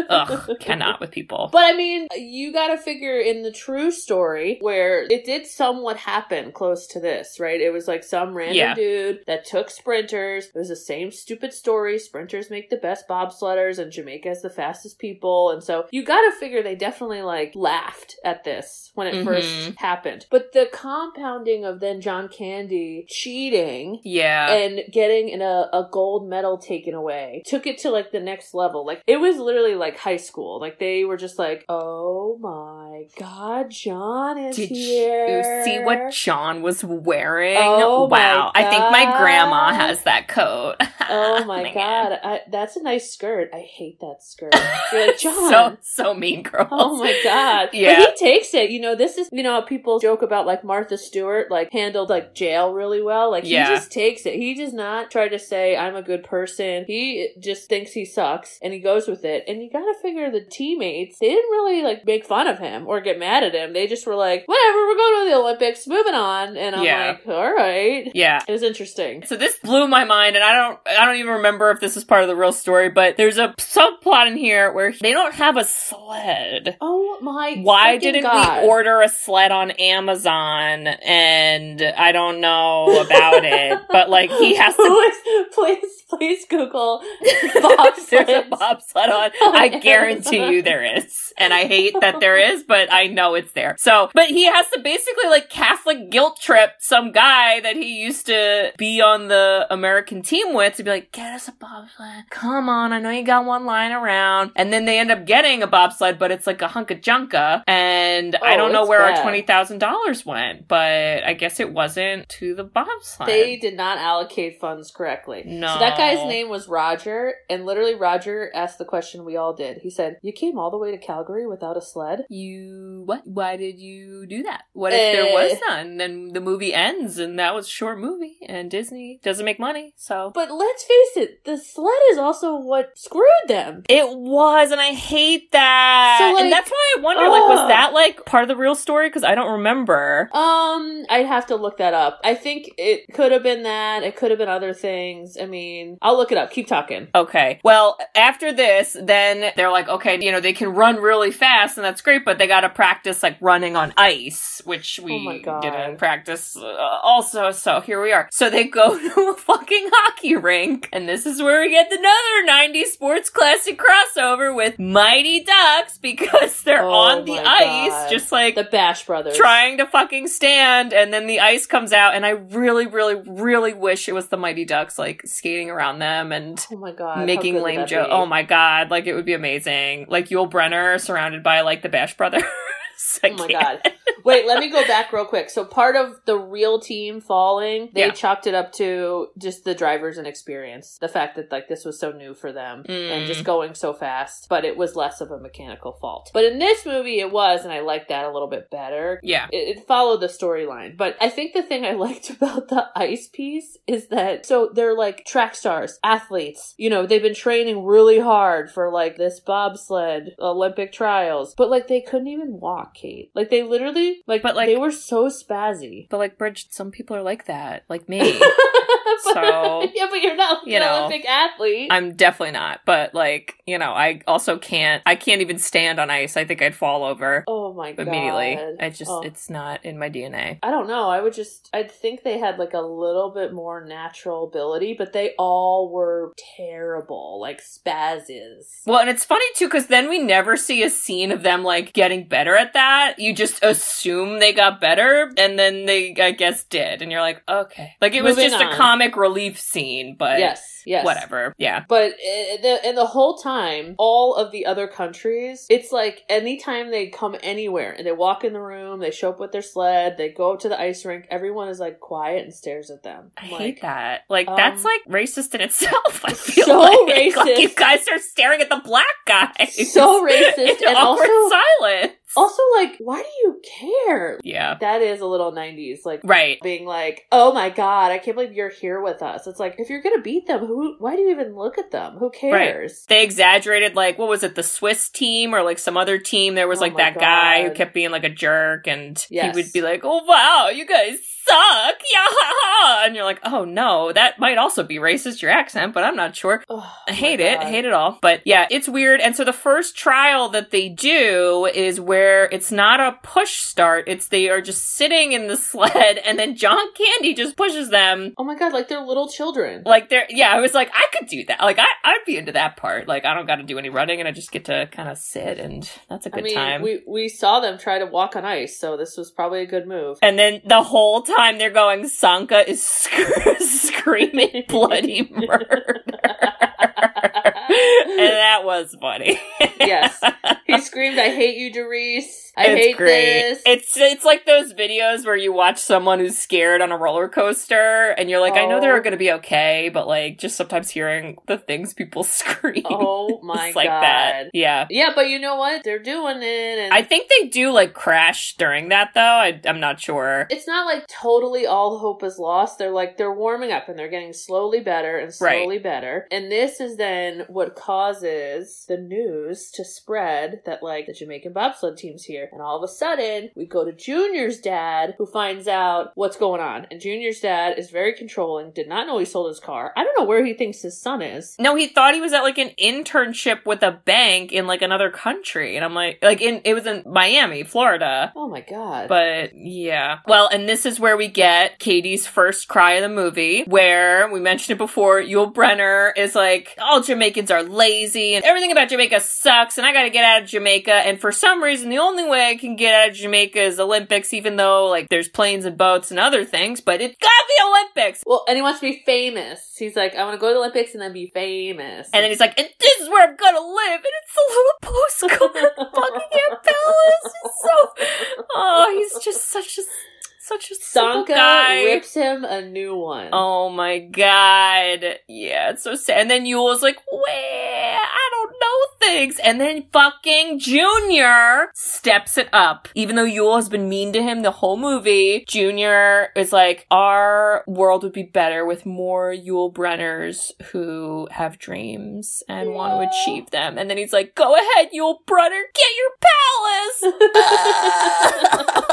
Ugh, cannot with people. But I mean, you gotta figure in the true story where it did somewhat happen close to this, right? It was like some random Yeah. dude that took sprinters. It was the same stupid story. Sprinters make the best bobsledders and Jamaica has the fastest people. And so you gotta figure they definitely like laughed at this when it Mhm. first happened. But the compounding of then John Candy cheating Yeah. and getting in a, a gold medal taken away took it to like the next level like it was literally like high school like they were just like oh my god john is Did here you see what John was wearing? Oh wow. I think my grandma has that coat. <laughs> oh my god I, that's a nice skirt i hate that skirt you're like <laughs> john so so mean girls. <laughs> Oh my god. Yeah. But he takes it. You know, this is you know how people joke about like Martha Stewart like handled like jail really well. Like Yeah. he just takes it. He does not try to say I'm a good person. He just thinks he sucks and he goes with it. And you gotta figure the teammates, they didn't really like make fun of him or get mad at him. They just were like, whatever, we're going to the Olympics, moving on. And I'm Yeah. like, all right. Yeah. It was interesting. So this blew my mind, and I don't, I don't even remember if this is part of the real story, but there's a subplot in here where they don't have a sled. Oh my Why didn't God. we order a sled on Amazon? And I don't know about it, but like he has to. <laughs> please, please, Google <laughs> There's a bobsled on. on I guarantee Amazon. you there is. And I hate that there is, but I know it's there. So, but he has to basically like Catholic guilt trip some guy that he used to be on the American team with to be like, get us a bobsled. Come on. I know you got one lying around. And then they end up getting a bobsled, but it's like a hunk of junka. And I Oh, don't know where bad. our $20,000 went, but I guess it wasn't to the bobsled. They did not allocate funds correctly. No. So that guy's name was Roger, and literally Roger asked the question we all did. He said, "You came all the way to Calgary without a sled?" You what? Why did you do that? What if there was Eh. none? Then the movie ends, and that was a short movie, and Disney doesn't make money, so But let's face it, the sled is also what screwed them. it was, and I hate that. So, like, and that's why I wonder, like, was that like part of the real story? Because I don't remember. Um, I'd have to look that up. I think it could have been that. It could have been other things. I mean, I'll look it up. Keep talking. Okay. Well, after this, then they're like, okay, you know, they can run really fast, and that's great, but they got to practice like running on ice, which we Oh didn't practice uh, also. So here we are. So they go <laughs> to a fucking hockey rink, and this is where we get another 90s sports classic crossover with Mighty Ducks because they're Oh on the ice, God. just like The Bash Brothers. trying to fucking stand and then the ice comes out and I really really really wish it was the Mighty Ducks like skating around them and Oh my god. making lame jokes. Oh my god, like it would be amazing. Like Yul Brenner surrounded by like the Bash Brothers. <laughs> Oh my god. Wait, let me go back real quick. So part of the real team falling, they Yeah. chalked it up to just the drivers and experience. The fact that like this was so new for them and Mm. just going so fast, but it was less of a mechanical fault. But in this movie it was and I liked that a little bit better. Yeah. It, it followed the storyline. But I think the thing I <laughs> liked about the ice piece is that so they're like track stars, athletes. You know, they've been training really hard for like this bobsled Olympic trials, but like they couldn't even walk, Kate. Like they literally like But, like- they were so spazzy. But like Bridge, some people are like that, like me. <laughs> <laughs> But- So yeah, but you're not you an know, Olympic athlete. I'm definitely not. But like, you know, I also can't. I can't even stand on ice. I think I'd fall over oh my god! immediately. I just, Oh. it's not in my DNA. I don't know. I would just, I'd think they had like a little bit more natural ability, but they all were terrible, like spazzes. Well, and it's funny too because then we never see a scene of them like getting better at that. You just assume they got better, and then they, I guess, did, and you're like, okay, like it was Moving just a on. Comic relief scene, but yes, yes. whatever. Yeah, But in the, and the whole time, all of the other countries, it's like anytime they come anywhere and they walk in the room, they show up with their sled, they go up to the ice rink, everyone is like quiet and stares at them. I I'm hate like, that. Like um, that's like racist in itself. I <laughs> feel So like. <laughs> like you guys are staring at the black guy. So racist <laughs> in and awkward also- silence. Also, like, why do you care? Yeah. That is a little 90s. Like, Right. being like, "Oh my god, I can't believe you're here with us." It's like, if you're gonna beat them, who? Why do you even look at them? Who cares? They exaggerated, like, what was it, the Swiss team or like some other team? There was Oh like that guy who kept being like a jerk and Yes. he would be like, oh wow, you guys suck. <laughs> Yeah, ha, ha. And you're like, oh no, that might also be racist, your accent, but I'm not sure. Oh, I hate it. I God. hate it all. But yeah, it's weird. And so the first trial that they do is where it's not a push start. It's they are just sitting in the <laughs> sled and then John Candy just pushes them. Oh my god, like they're little children. Like they're, yeah, I was like, I could do that. Like I, I'd be into that part. Like I don't got to do any running and I just get to kind of sit and that's a good I mean, time. we we saw them try to walk on ice, so this was probably a good move. and then the whole time they're going, Sanka is sc- <laughs> screaming bloody murder. <laughs> and that was funny. yes, <laughs> he screamed, "I hate you, Doris! I it's hate great. this." It's it's like those videos where you watch someone who's scared on a roller coaster, and you're like, I know Oh. they're going to be okay, but like just sometimes hearing the things people <laughs> scream. oh <laughs> my it's like god! that. Yeah. Yeah, but you know what? They're doing it, and I think they do like crash during that though. I, I'm not sure. it's not like totally all hope is lost. They're like they're warming up and they're getting slowly better and Right. slowly better. And this is then what causes the news to spread that like the Jamaican bobsled team's here. And all of a sudden, we go to Junior's dad who finds out what's going on. And Junior's dad is very controlling, did not know he sold his car. I don't know where he thinks his son is. No, he thought he was at like an internship with a bank in like another country, and I'm like, like in it was in Miami, Florida. Oh my god. But yeah. Well, and this is where we get Katie's first cry of the movie, where we mentioned it before. Yul Brenner is like, all Jamaicans are lazy and everything about Jamaica sucks, and I gotta get out of Jamaica. And for some reason, the only way I can get out of Jamaica is Olympics, even though like there's planes and boats and other things, but it's gotta be Olympics. well, and he wants to be famous. He's like, I want to go to the Olympics and then be famous. And then he's like, and this is where I'm gonna live, and it's a little postcard Buckingham Palace. It's so, <laughs> oh, he's just such a, such a Sanka guy. rips him a new one. Oh my god. Yeah, it's so sad. And then Yul's like, where? I don't know things. And then fucking Junior steps it up. Even though Yul has been mean to him the whole movie, Junior is like, our world would be better with more Yul Brenners who have dreams and want to achieve them. And then he's like, go ahead, Yul Brenner, get your palace. <laughs>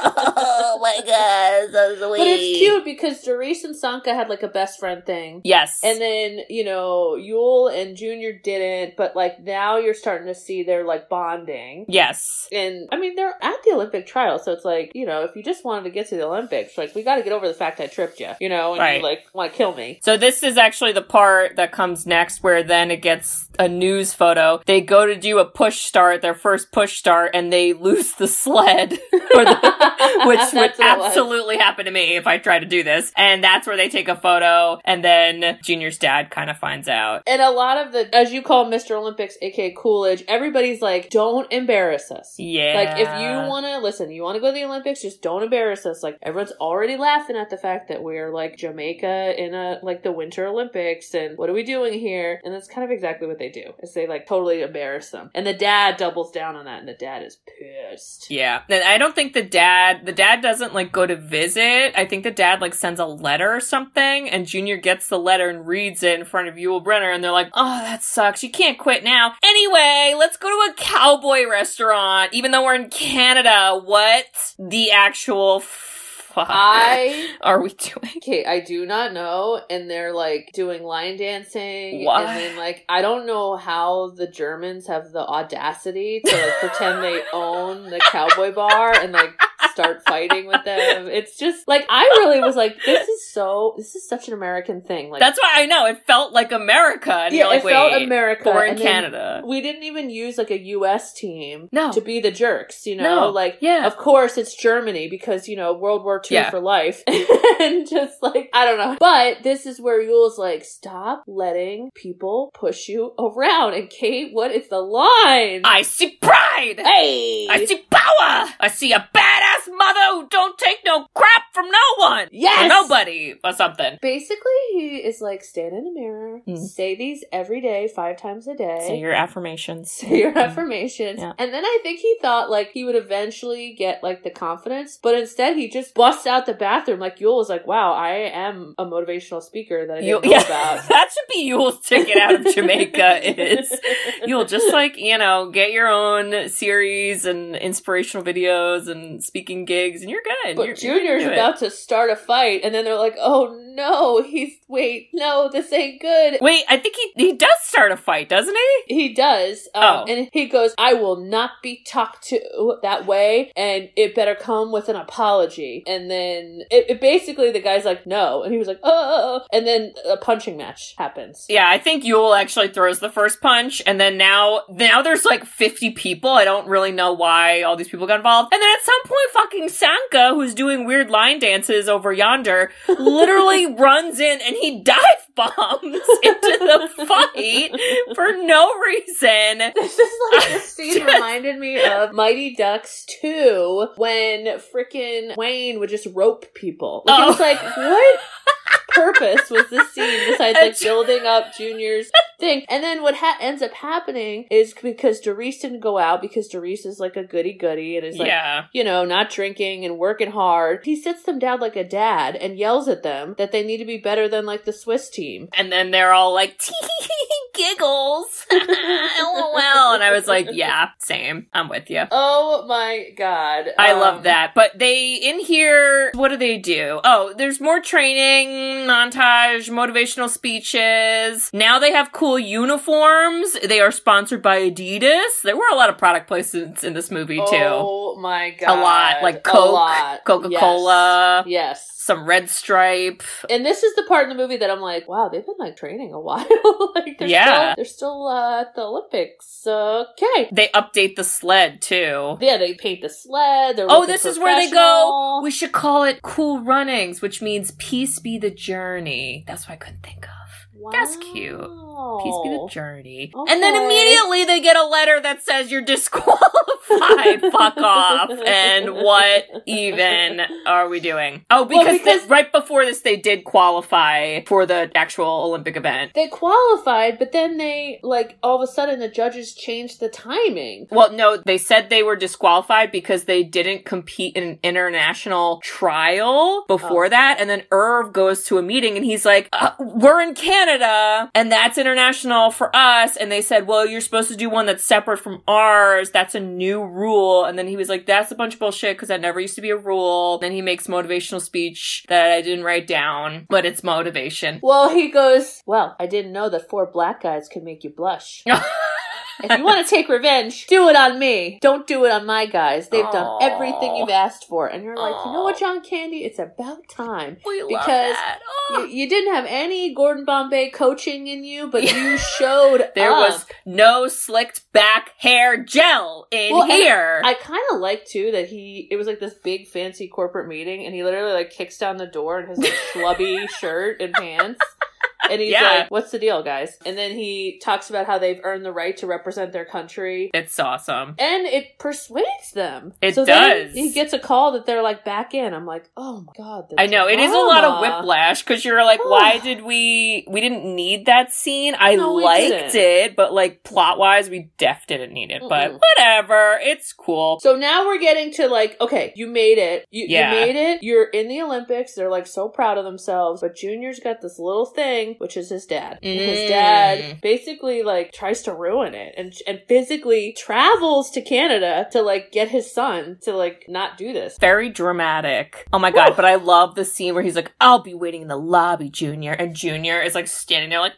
<laughs> oh my god, so sweet. But it's cute because Doris and Sanka had like a best friend thing. Yes. And then, you know, Yul and Junior didn't, but like now you're starting to see their like bonding. yes. And I mean, they're at the Olympic trial, so it's like, you know, if you just wanted to get to the Olympics, like, we got to get over the fact I tripped you, you know, and Right. you like want to kill me. So this is actually the part that comes next where then it gets a news photo. They go to do a push start, their first push start, and they lose the sled. <laughs> the, <laughs> which would That's what it was. Absolutely happen to me if I try to do this. And that's where they take a photo, and then Junior's dad kind of finds out. And a lot of the, as you call Mr. Olympics, aka Coolidge, everybody's like, don't embarrass us. Yeah. Like, if you want to listen, you want to go to the Olympics, just don't embarrass us. Like, everyone's already laughing at the fact that we're like Jamaica in a like the Winter Olympics, and what are we doing here? And that's kind of exactly what they do. Is they like totally embarrass them, and the dad doubles down on that, and the dad is pissed. Yeah. And I don't think the dad, the dad doesn't like go to visit. I think the dad like sends a letter or something and Junior gets the letter and reads it in front of Yul Brenner and they're like, oh, that sucks. You can't quit now. Anyway, let's go to a cowboy restaurant, even though we're in Canada. What? The actual f- fuck I <laughs> are we doing? Okay, I do not know. And they're like doing line dancing. What? And then like I don't know how the Germans have the audacity to like pretend they <laughs> own the cowboy bar and like start fighting with them. It's just like I really was like, this is so this is such an American thing. Like That's why I know it felt like America, and yeah, like, it felt America. we're in Canada. We didn't even use like a US team No. to be the jerks, you know? No. Like Yeah. of course it's Germany because, you know, World War II Yeah. for life. <laughs> and just like I don't know. But this is where Yul's like, stop letting people push you around. And Kate, what is the line? I see pride. hey I see power. I see a badass mother who don't take no crap from no one. Yes! Or nobody or something. Basically, he is like, stand in the mirror, Mm. say these every day, five times a day. Say your affirmations. <laughs> say your affirmations. Yeah. And then I think he thought like he would eventually get like the confidence, but instead he just busts out the bathroom. Like Yul was like, wow, I am a motivational speaker that I didn't know yeah, about. <laughs> that should be Yul's ticket out of Jamaica. <laughs> Is you'll just like you know get your own series and inspirational videos and speaking gigs, and you're good. But You're- Junior's you're about to start a fight, and then they're like, "Oh no, he's wait, no, this ain't good." Wait, I think he he does start a fight, doesn't he? He does, um, Oh. and he goes, "I will not be talked to that way, and it better come with an apology." And then it, it basically the guy's like, "No," and he was like, "Oh," and then a punching match happens. Yeah, I think Yul actually throws the first punch, and then now now there's like 50 people. I don't really know why all these people got involved. And then at some point, fucking Sanka, who's doing weird line dances over yonder, literally <laughs> runs in and he dive bombs <laughs> into the fight for no reason. <laughs> This is like this <laughs> scene reminded me of Mighty Ducks 2 when frickin' Wayne would just rope people. Like, It was Oh. like, what purpose was this scene besides like building up Junior's thing? And then what ha- ends up happening is because Doris didn't go out because Doris is like a goody goody and is like, yeah. you know, not drinking and working hard. He sits them down like a dad and yells at them that they need to be better than like the Swiss team. And then they're all like, giggles. <laughs> LOL. And I was like, yeah, same. I'm with you. Oh my god. I Um, love that. But they, in here, what do they do? Oh, there's more training, montage, motivational speeches. Now they have cool uniforms. They are sponsored by Adidas. There were a lot of product placements in this movie, too. Oh my god. a lot. Like Coke. Coca Cola, Yes. yes. Some Red Stripe. And this is the part in the movie that I'm like, wow, they've been like training a <laughs> while. like they're Yeah. still, they're still uh, at the Olympics. Okay. They update the sled, too. Yeah, they paint the sled. Oh, this is where they go. We should call it Cool Runnings, which means peace be the journey. That's what I couldn't think of. That's cute. Peace be the journey. And then immediately they get a letter that says you're disqualified. <laughs> Fuck off. And what even are we doing? Oh, because, Well, because- this- right before this, they did qualify for the actual Olympic event. They qualified, but then they like all of a sudden the judges changed the timing. Well, no, they said they were disqualified because they didn't compete in an international trial before Oh. that. And then Irv goes to a meeting and he's like, uh, we're in Canada and that's international for us. And they said, well, you're supposed to do one that's separate from ours. That's a new rule. And then he was like, that's a bunch of bullshit because that never used to be a rule. Then he makes motivational speech that I didn't write down, but it's motivation. Well, he goes, Well, I didn't know that four black guys could make you blush. <laughs> if you want to take revenge, do it on me. Don't do it on my guys. They've done everything you've asked for. And you're like, you know what, John Candy? It's about time. We Because. You, you didn't have any Gordon Bombay coaching in you, but you <laughs> showed There up. was no slicked back hair gel in Well, here. I kind of like too that he it was like this big fancy corporate meeting, and he literally like kicks down the door in his like <laughs> schlubby shirt and pants. And he's Yeah. like, "What's the deal, guys?" And then he talks about how they've earned the right to represent their country, it's awesome. and it persuades them. It so does. he gets a call that they're like back in. I'm like, "Oh my god!" I know it is a lot of whiplash because you're like, why did we? We didn't need that scene. I No, liked it, but like plot wise, we def didn't need it. But Mm-mm. whatever, it's cool. So now we're getting to like, okay, you made it. You, Yeah. you made it. You're in the Olympics. They're like so proud of themselves. But Junior's got this little thing which is his dad. And His Mm. dad basically like tries to ruin it and and physically travels to Canada to like get his son to like not do this. Very dramatic. Oh my god, but I love the scene where he's like, I'll be waiting in the lobby, Junior. And Junior is like standing there like,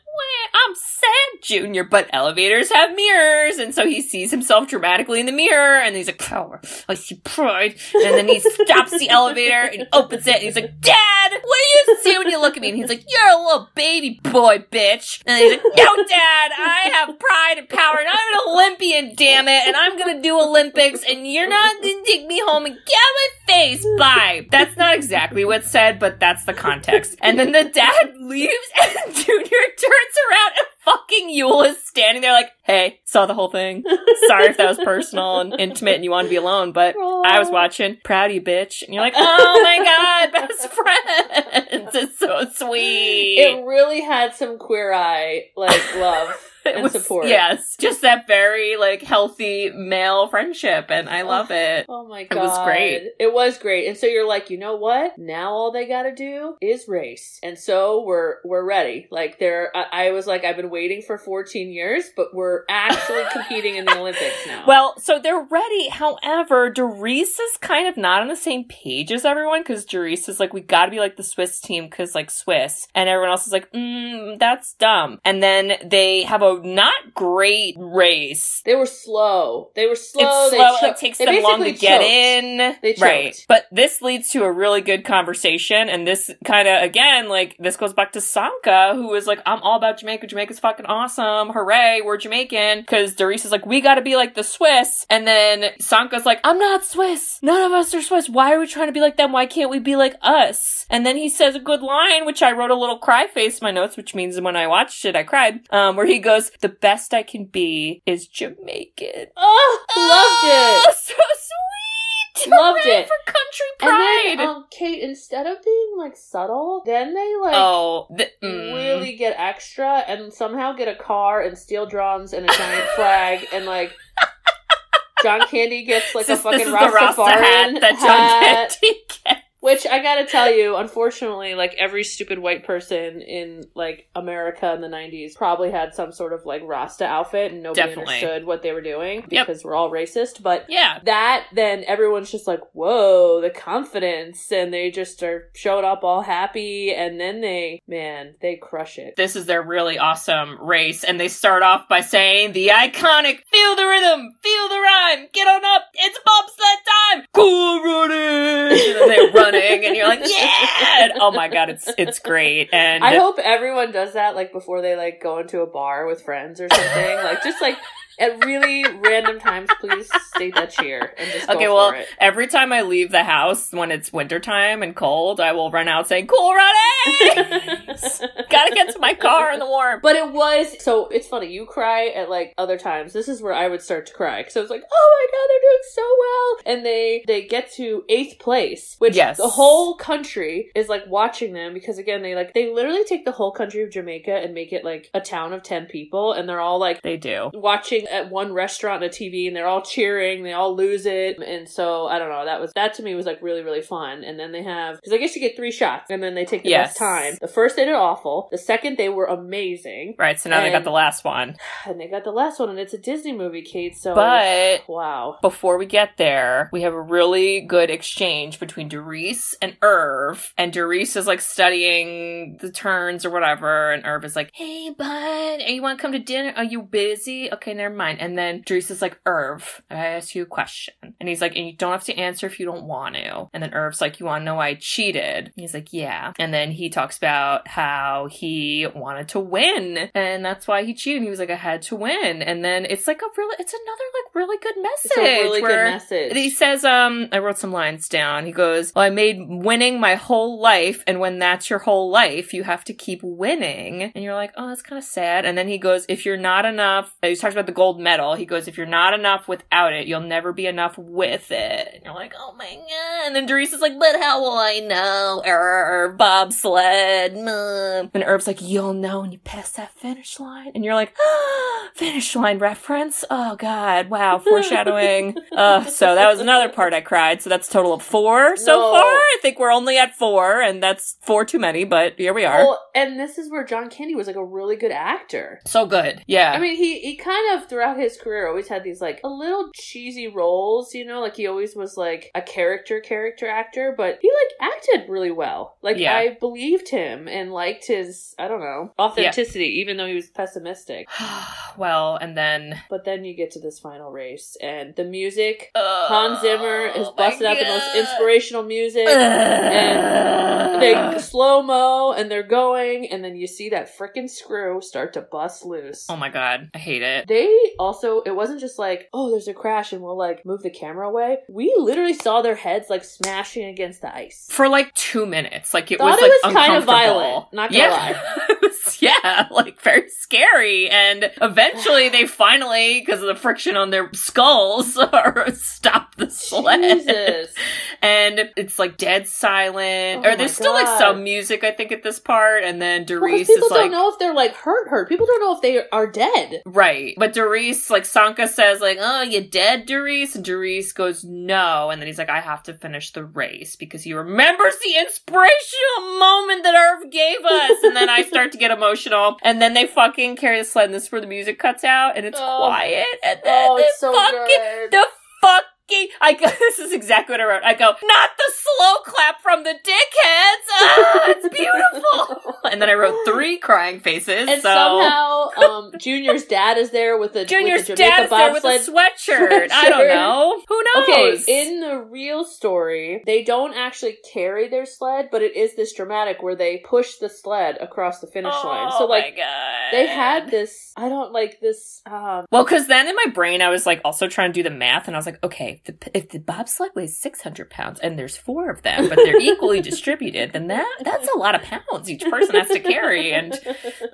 I'm sad, Junior. But elevators have mirrors. And so he sees himself dramatically in the mirror. And he's like, power. I see pride. And then he stops the elevator and opens it. And he's like, Dad, what do you see when you look at me? And he's like, You're a little baby boy, bitch. And he's like, No, Dad, I have pride and power. And I'm an Olympian, damn it. And I'm going to do Olympics. And you're not going to take me home and get my face. Bye. That's not exactly what's said, but that's the context. And then the dad leaves and <laughs> Junior turns around and fucking Yul is standing there like, hey, saw the whole thing. Sorry if that was personal and intimate and you want to be alone, but I was watching. Proud of you, bitch. And you're like, oh my god, best <laughs> friends. It's so sweet. It really had some queer eye like love <laughs> and was- support. Yes, just that very like healthy male friendship, and I love it. Oh my god, It was great. It was great. And so you're like, you know what? Now all they gotta do is race. And so we're we're ready. Like they're I, I was like, I've been waiting for 14 years, but we're actually <laughs> competing in the Olympics now. Well, so they're ready. However, Doris is kind of not on the same page as everyone because Doris is like, we got to be like the Swiss team because like Swiss, and everyone else is like, mm, that's dumb. And then they have a not great race. they were slow. They were slow. it's They slow. cho- it takes them long to basically get in. They choked. right. But this leads to a really good conversation. And this kind of, again, like, this goes back to Sanka, who is like, I'm all about Jamaica. Jamaica's fucking awesome. Hooray. We're Jamaican. Because Doris is like, we gotta be like the Swiss. And then Sanka's like, I'm not Swiss. None of us are Swiss. Why are we trying to be like them? Why can't we be like us? And then he says a good line, which I wrote a little cry face in my notes, which means when I watched it, I cried. Um, where he goes, the best I can be is Jamaican. Oh, loved it. <laughs> So sweet. Loved Hooray it. for country pride. And then, um, Kate, instead of being like subtle, then they like oh, the, mm. really get extra and somehow get a car and steel drums and a giant <laughs> flag and like John Candy gets like this, a fucking this is Rasta Rastafarian hat that John Candy gets. Which I gotta tell you, unfortunately, like every stupid white person in like America in the '90s probably had some sort of like Rasta outfit, and nobody Definitely. understood what they were doing Yep. because we're all racist. But Yeah. that then everyone's just like whoa the confidence and they just are showed up all happy and then they man they crush it This is their really awesome race, and they start off by saying the iconic "Feel the rhythm, feel the rhyme, get on up, it's bobsled time, cool running," and then they're <laughs> running, and you're like, <laughs> "Yeah!" And, oh my god, it's it's great, and i hope everyone does that like before they like go into a bar with friends or something like just like at really random times please state that cheer and just go Okay, well, it every time I leave the house when it's wintertime and cold, I will run out saying, Cool running! <laughs> Gotta get to my car in the warm. But it was so it's funny. You cry at like other times. This is where I would start to cry because I was like, "Oh my god, they're doing so well!" And they they get to eighth place, which Yes. the whole country is like watching them because again, they like they literally take the whole country of Jamaica and make it like a town of ten people, and they're all like They do. watching at one restaurant on a TV, and they're all cheering. They all lose it, and so I don't know. That was that to me was like really really fun. And then they have because I guess you get three shots, and then they take the Yes. best time. The first they did awful. The second they were amazing. Right, so now they got the last one. <sighs> And they got the last one, and it's a Disney movie, Kate. So, But wow, before we get there, we have a really good exchange between Doris and Irv. And Doris is like studying the turns or whatever. And Irv is like, Hey, bud, you want to come to dinner? Are you busy? Okay, never mind. And then Doris is like, Irv, I ask you a question. And he's like, And you don't have to answer if you don't want to. And then Irv's like, You want to know why I cheated? And He's like, Yeah. And then he talks about how he wanted to win. And that's why he cheated. He was like, I had to win. And then it's like a really, it's another like really good message. it's a really good message. he says, um, I wrote some lines down. He goes, Well, I made winning my whole life, and when that's your whole life, you have to keep winning. And you're like, Oh, that's kind of sad. And then he goes, If you're not enough, he talks about the gold medal. He goes, if you're not enough without it, you'll never be enough with it. And you're like, oh my god. And then Doris is like, but how will I know? Err, bobsled. mm." And Irv's like, you'll know when you pass that finish line. And you're like, <gasps> finish line reference? Oh god, wow, <laughs> foreshadowing. uh, so that was another part I cried. So that's a total of four so No. far. I think we're only at four, and that's four too many, but here we are. Well, and this is where John Candy was like a really good actor. so good. Yeah. I mean, he he kind of throughout his career always had these like a little cheesy roles, you know, like he always was like a character character actor, but he like acted really well. Like Yeah. I believed him and liked his I don't know authenticity, even though he was pessimistic. <sighs> well, and then But then you get to this final race, and the music. uh, Hans Zimmer is busting out the most inspirational music. and <sighs> They slow mo and they're going, and then you see that freaking screw start to bust loose. oh my god, I hate it. They also, it wasn't just like, oh, there's a crash and we'll like move the camera away. We literally saw their heads like smashing against the ice. For like two minutes, like it Thought was it like was kind of violent, not gonna yeah. lie. <laughs> Was- <laughs> yeah, like very scary. And eventually, they <sighs> finally, because of the friction on their skulls, <laughs> stop the sled. Jesus. And it's like dead silent, Oh or there's still like some music, I think, at this part. And then Doris people is like, don't know if they're like hurt, hurt. People don't know if they are dead. Right. But Doris, like Sanka says, like, oh, you dead, Doris? And Doris goes, no. And then he's like, I have to finish the race because he remembers the inspirational moment that Irv gave us. And then I start to get emotional. <laughs> And then they fucking carry the sled and this is where the music cuts out and it's Oh. quiet. And oh, then Oh, they so fucking, good. the fucking, I go, <laughs> this is exactly what I wrote. I go, not the slow clap from the dickheads. Ah, it's <laughs> beautiful. and then I wrote three crying faces. And so. somehow, <laughs> um, Junior's dad is there with the Junior's with Jamaica dad is there with a bobsled sweatshirt. I don't know. Who knows? Okay, in the real story, they don't actually carry their sled, but it is this dramatic where they push the sled across the finish line. So Oh my like God. they had this I don't like this um Well, because then in my brain, I was like also trying to do the math, and I was like, okay, if the, if the bobsled weighs 600 pounds and there's four of them, but they're equally <laughs> distributed, then that that's a lot of pounds each person has to carry. And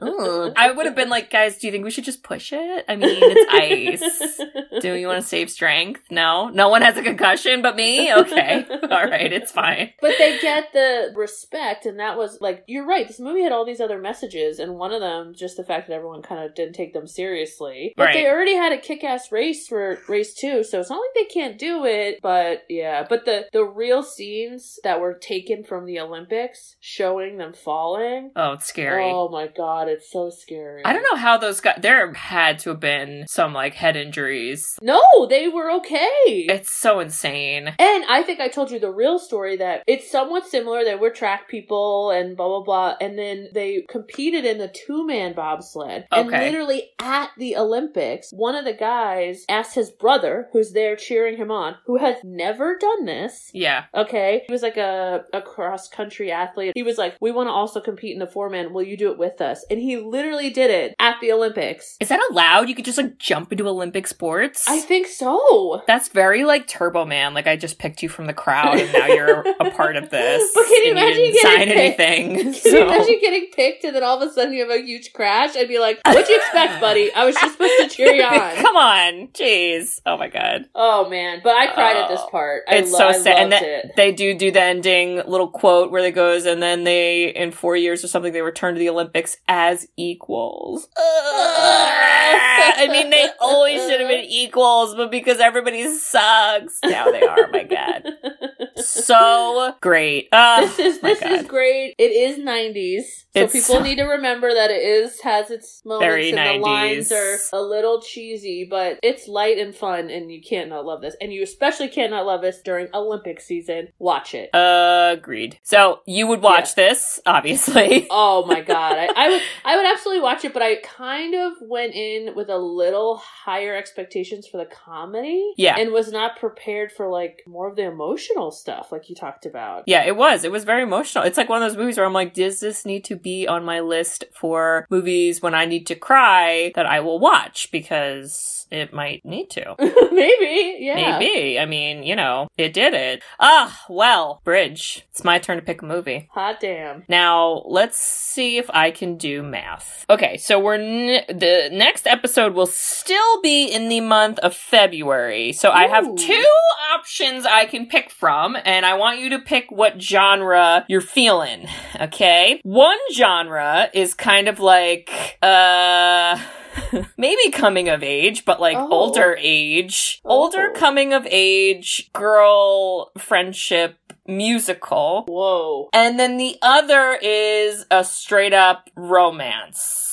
ugh. <laughs> I would have been like, guys, do you think we should just push it? I mean, it's ice. Do you want to save strength? No, no one has a concussion but me. Okay, <laughs> all right, it's fine. But they get the respect, and that was like, you're right. This movie had all these other messages, and one of them, just the fact that everyone kind of didn't take them seriously. But they already had a kick ass race for race two, so it's not like they can't do it. But yeah, but the, the real scenes that were taken from the Olympics showing them falling. Oh, it's scary. Oh my god, it's so scary. I don't know how those guys. There had to have been some like head injuries. No, they were okay. It's so insane. And I think I told you the real story that it's somewhat similar. They were track people and blah blah blah, and then they competed in the two man bobsled. And literally at the Olympics, one of the guys asked his brother, who's there cheering him on, who has never done this. Yeah. Okay, he was like a, a cross country athlete. He was like, "We want to also compete in the four man. Will you do it with us?" And he literally did it at the Olympics. Is that allowed? You could just like jump into Olympic sports? I think so. That's very like Turbo Man. Like I just picked you from the crowd and now you're <laughs> a part of this. But can you imagine didn't getting picked? anything? Can so- you imagine getting picked and then all of a sudden you have a huge crash? I'd be like, what'd you expect, buddy? I was just supposed to cheer <laughs> you on. Come on, jeez. Oh my god, Oh man, but I cried at this Oh, part. I it's lo- so sad. And it. they do do the ending little quote where they goes, and then they in four years or something they return to the Olympics as equals. <laughs> I mean, they always should have been equals, but because everybody sucks, now they are. my god, <laughs> so <laughs> great. Oh, <laughs> This is this is great. It is nineties, so It's people need to remember that it is has its moments Very and the lines are a little cheesy, but it's light and fun, and you can't not love this. And you especially cannot love this during Olympic season. Watch it. Agreed. So you would watch this, obviously. <laughs> Oh my god, I, I would I would absolutely watch it, but I kind of went in with a little higher expectations for the comedy, Yeah. and was not prepared for like more of the emotional stuff. like you talked about. Yeah, it was. It was very emotional. It's like one of those movies where I'm like, does this need to be on my list for movies when I need to cry that I will watch? Because it might need to. <laughs> Maybe, yeah. Maybe. I mean, you know, it did it. Ah, well, Bridge. It's my turn to pick a movie. Hot damn. Now, let's see if I can do math. Okay, so we're n- the next episode will still be in the month of February. So I have two options I can pick from, and I want you to pick what genre you're feeling. Okay? One genre is kind of like, uh, <laughs> maybe coming of age, but like Oh. older age. Older Oh. coming of age girl friendship musical. Whoa. And then the other is a straight up romance,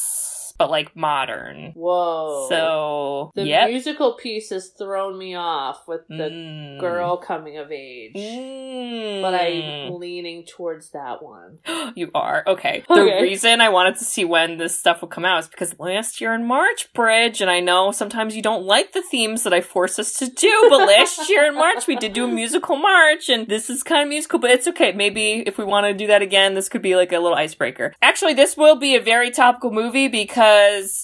but like modern. Whoa. So, the yep. musical piece has thrown me off with the Mm. girl coming of age. Mm. But I'm leaning towards that one. <gasps> You are. Okay. The reason I wanted to see when this stuff would come out is because last year in March, Bridge, and I know sometimes you don't like the themes that I force us to do, but last <laughs> year in March we did do a musical March, and this is kind of musical, but it's okay. Maybe if we want to do that again, this could be like a little icebreaker. Actually, this will be a very topical movie because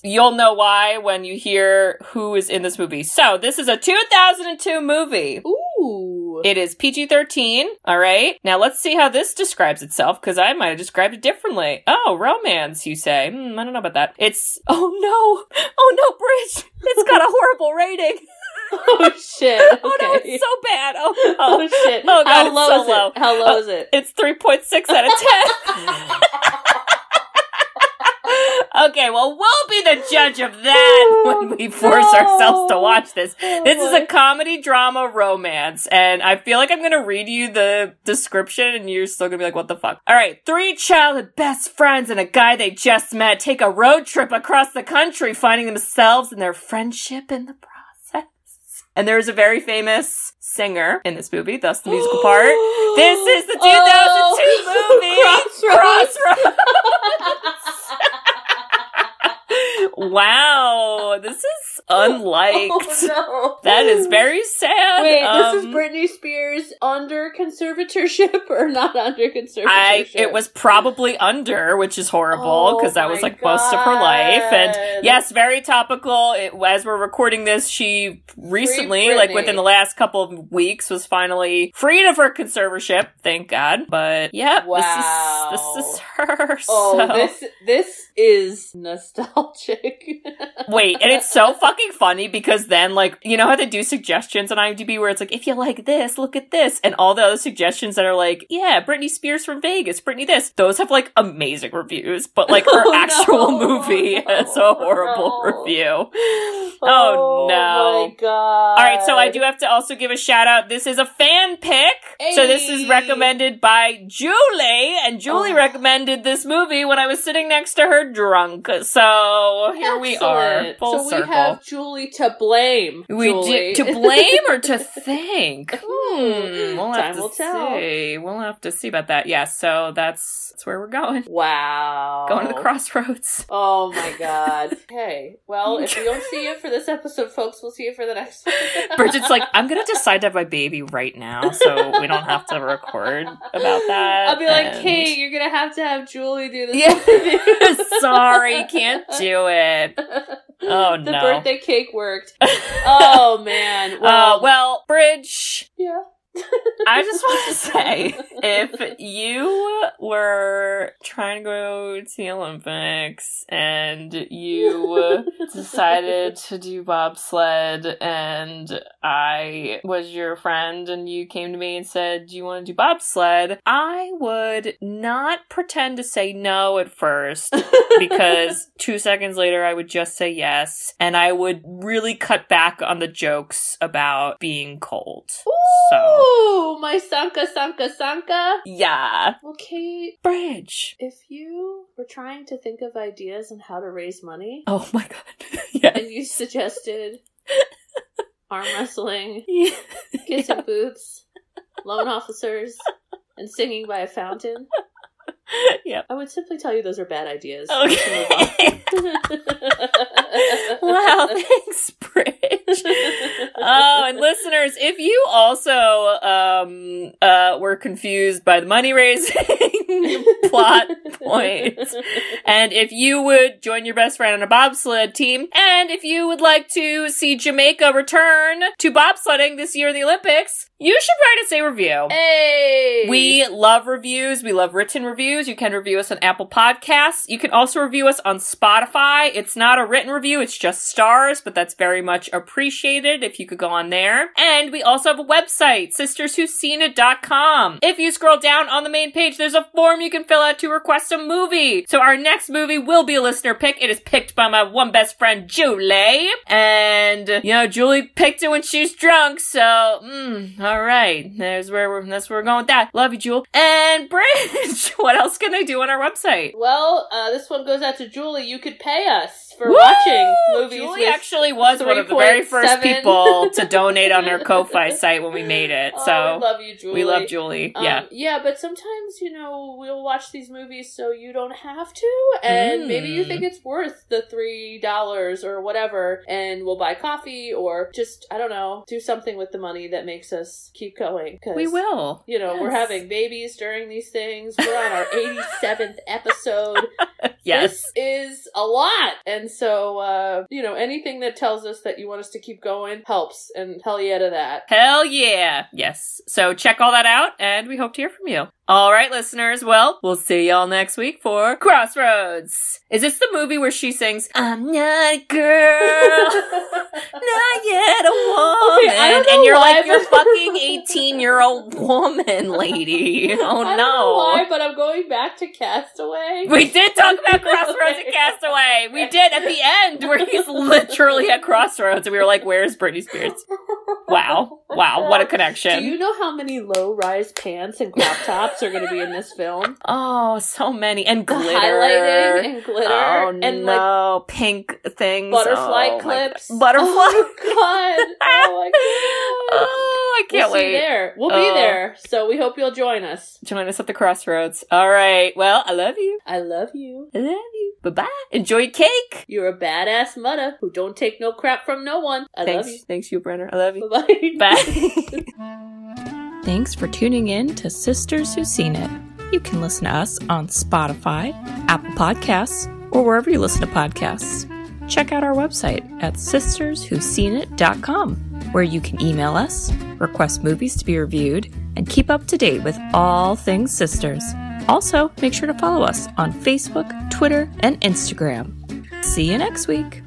you'll know why when you hear who is in this movie. So, this is a 2002 movie. Ooh. It is PG 13. All right. Now let's see how this describes itself because I might have described it differently. Oh, romance, you say. Hmm, I don't know about that. It's, <laughs> oh no. Oh no, Bridge. It's got a horrible rating. <laughs> oh shit. Okay. <laughs> Oh no, it's so bad. Oh, oh oh. shit. Oh, God, How low so is low. it? How low Uh, is it? It's 3.6 out of 10. Okay, well, we'll be the judge of that <laughs> oh, when we force No. ourselves to watch this. Oh, This is a oh, comedy drama romance, and I feel like I'm gonna read you the description and you're still gonna be like, what the fuck? Alright, three childhood best friends and a guy they just met take a road trip across the country, finding themselves and their friendship in the process. And there's a very famous singer in this movie, thus the musical part. <gasps> This is the 2002 movie, <laughs> Crossroads. <laughs> wow, this is unliked. <laughs> Oh, no. That is very sad. Wait, this is Um, Britney Spears under conservatorship <laughs> or not under conservatorship? I it was probably under, which is horrible Oh because that was like most of her life. And yes, very topical. It, as we're recording this, she recently, like within the last couple of weeks, was finally freed of her conservatorship. Thank God. But yeah, Wow. this is this is her. <laughs> Oh, so. this this is nostalgic. Wait, and it's so fucking funny because then, like, you know how they do suggestions on IMDb where it's like, if you like this, look at this, and all the other suggestions that are like, yeah, Britney Spears from Vegas, Britney this, those have like amazing reviews, but like her <laughs> Oh, actual no. movie <laughs> <laughs> has a horrible No. review. oh, oh no. Oh my god! All right, so I do have to also give a shout out. This is a fan pick. So this is recommended by Julie, and Julie Oh. recommended this movie when I was sitting next to her drunk. So here we are, full so circle. we have Julie to blame. We Julie. do, to blame or to thank? <laughs> Hmm, we'll have to will tell. see. We'll have to see about that. Yeah, so that's that's where we're going. Wow. Going to the crossroads. <laughs> Oh my god. <laughs> Okay. Well, if we don't see it for this episode, folks, we'll see it for the next one. Bridget's like, I'm gonna decide to have my baby right now, so we don't have to record about that. I'll be like, and- Kate, you're gonna have to have Julie do this. Yeah. Sorry, can't do it. <laughs> Oh the no. birthday cake worked. <laughs> Oh man. Well, uh, well, Bridge, yeah. I just want to say, if you were trying to go to the Olympics and you <laughs> decided to do bobsled and I was your friend and you came to me and said, do you want to do bobsled? I would not pretend to say no at first <laughs> because two seconds later I would just say yes and I would really cut back on the jokes about being cold. So, Ooh, my Sanka Sanka Sanka. yeah. Well, Kate, Bridge. if you were trying to think of ideas on how to raise money, Oh my god. <laughs> yeah. and you suggested <laughs> arm wrestling, Yeah. kissing booths, loan officers, and singing by a fountain, <laughs> yep. I would simply tell you those are bad ideas. Let's move on. Okay. <laughs> wow, <laughs> thanks, Bridge. Oh, and listeners, if you also um uh were confused by the money raising plot points, and if you would join your best friend on a bobsled team, and if you would like to see Jamaica return to bobsledding this year in the Olympics, you should write us a review. Hey! We love reviews. We love written reviews. You can review us on Apple Podcasts. You can also review us on Spotify. It's not a written review, it's just stars, but that's very much appreciated if you could go on there. And we also have a website, sisterswhoseenit.com. If you scroll down on the main page, there's a form you can fill out to request a movie. So our next movie will be a listener pick. It is picked by my one best friend, Julie. And, you know, Julie picked it when she's drunk, so, mm, all right. There's where we're, that's where we're going with that. Love you, Jewel. And Bridge, <laughs> what else can I do on our website? Well, uh, this one goes out to Julie. You could pay us for Woo! watching movies actually was one of the very first 3.7. people to donate on our Ko-Fi <laughs> site when we made it. Oh, So we love you, Julie. we love Julie. Um, yeah. yeah, but sometimes you know we'll watch these movies so you don't have to, and maybe you Mm. think it's worth the three dollars or whatever, and we'll buy coffee or just I don't know do something with the money that makes us keep going. 'cause, We will. You know, we're having babies during these things. We're on our 87th episode. <laughs> <laughs> Yes. This is a lot. And so, uh, you know, anything that tells us that you want us to keep going helps. And hell yeah to that. Hell yeah. Yes. So check all that out and we hope to hear from you. All right, listeners. Well, we'll see y'all next week for Crossroads. Is this the movie where she sings, I'm not a girl, <laughs> not yet a woman? Know and you're why, like, you're fucking <laughs> 18 year old woman, lady. Oh I don't oh, know no. why, but I'm going back to Castaway. We did talk about <laughs> Crossroads and Castaway. We did at the end where he's literally at Crossroads and we were like, where's Britney Spears? Wow. Wow. What a connection. Do you know how many low-rise pants and crop tops are going to be in this film? <laughs> oh, so many. And glitter. highlighting and glitter Oh, and like. Pink things. butterfly Oh, clips. Butterfly. Oh god! Oh my god! Oh, I <laughs> can't oh, see wait. there. We'll Oh. be there. So we hope you'll join us. Join us at the Crossroads. All right. Well, I love you. I love you. I love you. Bye bye. Enjoy cake. You're a badass mother who don't take no crap from no one. I Thanks. love Thanks, you, Brenner. I love you. you. Bye Bye. <laughs> Thanks for tuning in to Sisters Who Seen It. You can listen to us on Spotify, Apple Podcasts, or wherever you listen to podcasts. Check out our website at sisterswhoseenit.com, where you can email us, request movies to be reviewed, and keep up to date with all things sisters. Also, make sure to follow us on Facebook, Twitter, and Instagram. See you next week.